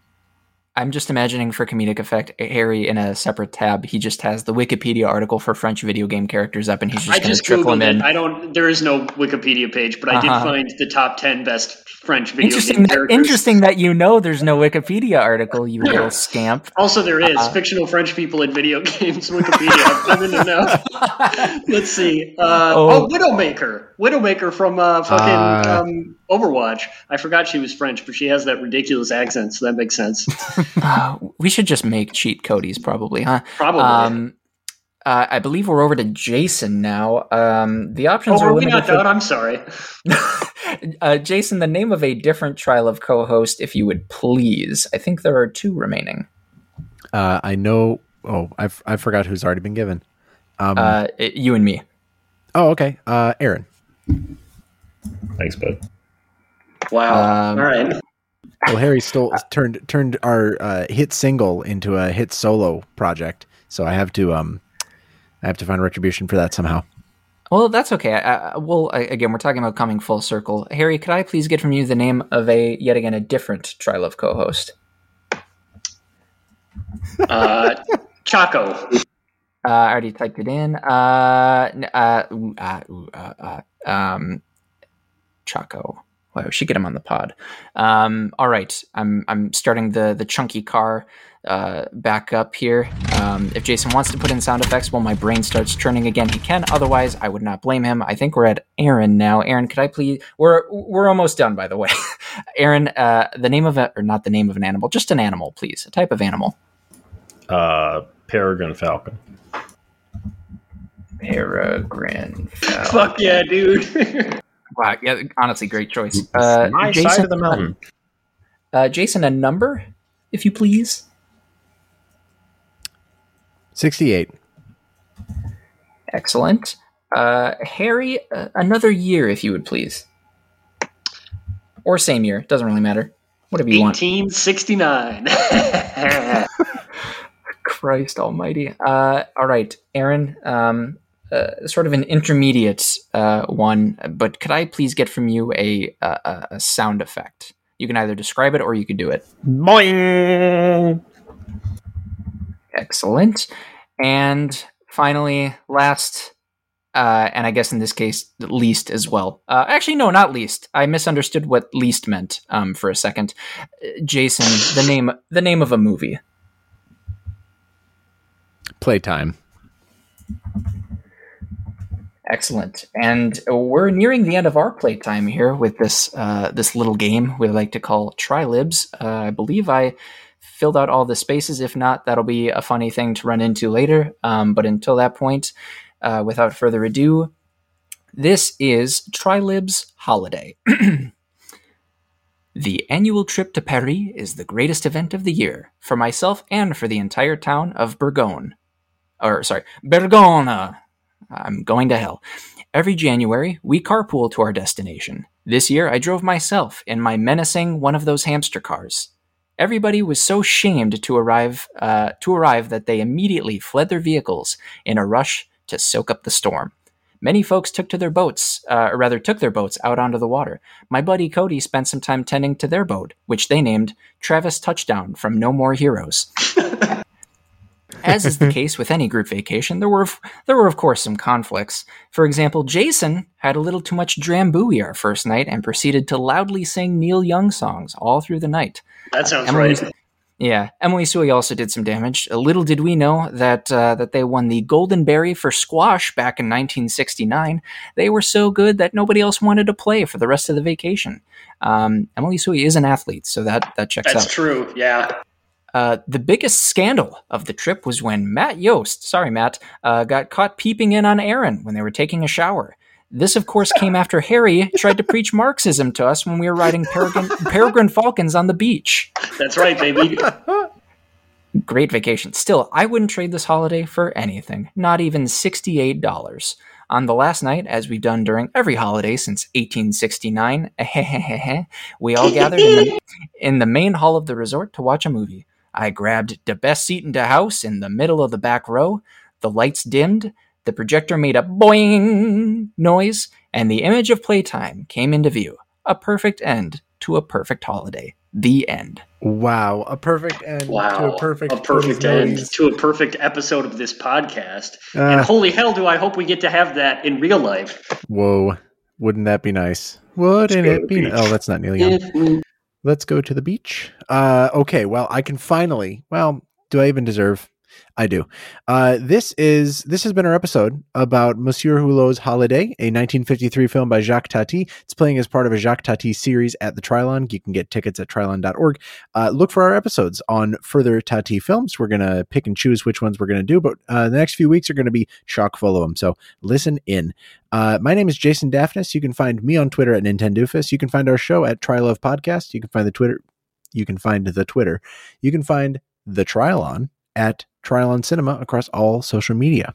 I'm just imagining for comedic effect, Harry in a separate tab, he just has the Wikipedia article for French video game characters up, and he's just I going to trickle them in. I don't. There is no Wikipedia page, but I did Uh-huh. find the top ten best French video Interesting. game That, characters. interesting that you know there's no Wikipedia article, you little scamp. Also, there is Uh-huh. fictional French people in video games Wikipedia. I'm in the know. Let's see. Uh, Oh. oh. Widowmaker. Widowmaker from uh, fucking Ah. um, Overwatch. I forgot she was French, but she has that ridiculous accent, so that makes sense. Uh, we should just make cheat codies, probably, huh? Probably. Um, uh, I believe we're over to Jason now. Um, the options oh, are are we not for- done? I'm sorry. uh, Jason, the name of a different Trylove co-host, if you would please. I think there are two remaining. Uh, I know. Oh, I I forgot who's already been given. Um, Uh, it- you and me. oh, okay. Uh, Aaron. Thanks, bud. Wow. Um, All right. Well, Harry stole turned turned our uh, hit single into a hit solo project, so I have to um, I have to find retribution for that somehow. Well, that's okay. I, I, well, I, again, we're talking about coming full circle. Harry, could I please get from you the name of a yet again a different Trylove co-host? Uh, Chaco. Uh, I already typed it in. Uh, n- uh, ooh, uh, ooh, uh, uh, um, Chaco. Well, we should get him on the pod. Um, all right, I'm I'm starting the the chunky car uh, back up here. Um, if Jason wants to put in sound effects while my brain starts churning again, he can. Otherwise, I would not blame him. I think we're at Aaron now. Aaron, could I please? We're we're almost done, by the way. Aaron, uh, the name of it, or not the name of an animal, just an animal, please. A type of animal. Uh, peregrine falcon. Peregrine. Falcon. Fuck yeah, dude. Wow, yeah, honestly, great choice. Uh, My Jason, side of the mountain. Uh, Jason, a number, if you please. 68. Excellent. Uh, Harry, uh, another year, if you would please. Or same year, doesn't really matter. Whatever you want. 1869. Christ Almighty. Uh, all right, Aaron. Um, uh, sort of an intermediate uh, one, but could I please get from you a, a a sound effect? You can either describe it or you could do it. Boing! Excellent. And finally, last, uh, and I guess in this case, least as well. Uh, actually, no, not least. I misunderstood what least meant um, for a second. Uh, Jason, the name, the name of a movie. Playtime. Excellent. And we're nearing the end of our playtime here with this uh, this little game we like to call Trylibs. Uh, I believe I filled out all the spaces. If not, that'll be a funny thing to run into later. Um, but until that point, uh, without further ado, this is Trylibs Holiday. the annual trip to Paris is the greatest event of the year for myself and for the entire town of Bourgogne. Or, sorry, Bergona. I'm going to hell. Every January, we carpool to our destination. This year, I drove myself in my menacing one of those hamster cars. Everybody was so shamed to arrive uh, to arrive that they immediately fled their vehicles in a rush to soak up the storm. Many folks took to their boats, uh, or rather took their boats out onto the water. My buddy Cody spent some time tending to their boat, which they named Travis Touchdown from No More Heroes. As is the case with any group vacation, there were there were of course some conflicts. For example, Jason had a little too much drambuie our first night and proceeded to loudly sing Neil Young songs all through the night. that sounds Emily, right. yeah, Emily Sui also did some damage. Little did we know that uh, that they won the Golden Berry for squash back in 1969. They were so good that nobody else wanted to play for the rest of the vacation. Um, Emily Sui is an athlete, so that that checks That's out. true. Yeah. Uh, the biggest scandal of the trip was when Matt Yost, sorry Matt, uh, got caught peeping in on Aaron when they were taking a shower. This, of course, came after Harry tried to preach Marxism to us when we were riding peregrine, peregrine falcons on the beach. That's right, baby. Great vacation. Still, I wouldn't trade this holiday for anything. Not even $68. On the last night, as we've done during every holiday since 1869, we all gathered in the, in the main hall of the resort to watch a movie. I grabbed the best seat in the house in the middle of the back row. The lights dimmed, the projector made a boing noise, and the image of playtime came into view. A perfect end to a perfect holiday. The end. Wow, a perfect end Wow. to a perfect, a perfect end Movies. to a perfect episode of this podcast. Uh, and holy hell, do I hope we get to have that in real life. Whoa, wouldn't that be nice? Wouldn't it the be? beach. Oh, that's not Neil Young. Let's go to the beach. Uh, okay, well, I can finally. Well, do I even deserve? I do. Uh, this is this has been our episode about Monsieur Hulot's Holiday, a 1953 film by Jacques Tati. It's playing as part of a Jacques Tati series at the Trylon. You can get tickets at trylon.org. Uh, look for our episodes on further Tati films. We're gonna pick and choose which ones we're gonna do, but uh, the next few weeks are gonna be chock full of them. So listen in. Uh, my name is Jason Daphnis. You can find me on Twitter at Nintendoofus. You can find our show at Trylove Podcast. You can find the Twitter. You can find the Twitter. You can find the Trylon at Trylon Cinema across all social media.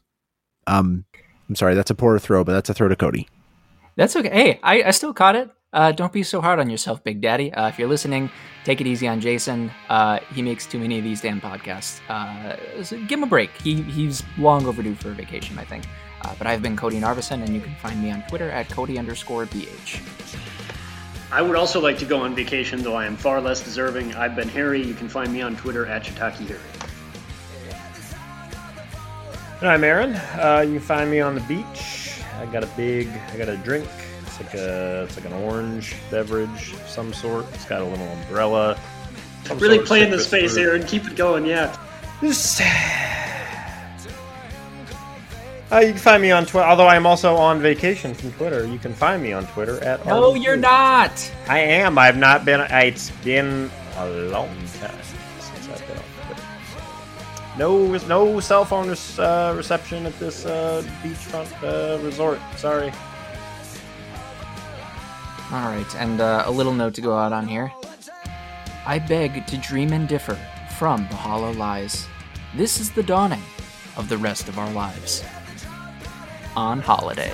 Um, I'm sorry, that's a poor throw, but that's a throw to Cody. That's okay. Hey, I, I still caught it. Uh, don't be so hard on yourself, Big Daddy. Uh, if you're listening, take it easy on Jason. Uh, he makes too many of these damn podcasts. Uh, so give him a break. He, he's long overdue for a vacation, I think. Uh, but I've been Cody Narvison, and you can find me on Twitter at Cody underscore BH. I would also like to go on vacation, though I am far less deserving. I've been Harry. You can find me on Twitter at Shiitake Harry. And I'm Aaron. Uh, you can find me on the beach. I got a big, I got a drink It's like a it's like an orange beverage of some sort. It's got a little umbrella. Really playing the space fruit. here and keep it going, yeah. Uh, you can find me on Twitter, although I'm also on vacation from Twitter. You can find me on Twitter at. No, RDQ. you're not. I am. I've not been. It's been a long No, no cell phone res- uh, reception at this uh, beachfront uh, resort. Sorry. All right, and uh, a little note to go out on here. I beg to dream and differ from the hollow lies. This is the dawning of the rest of our lives. On holiday.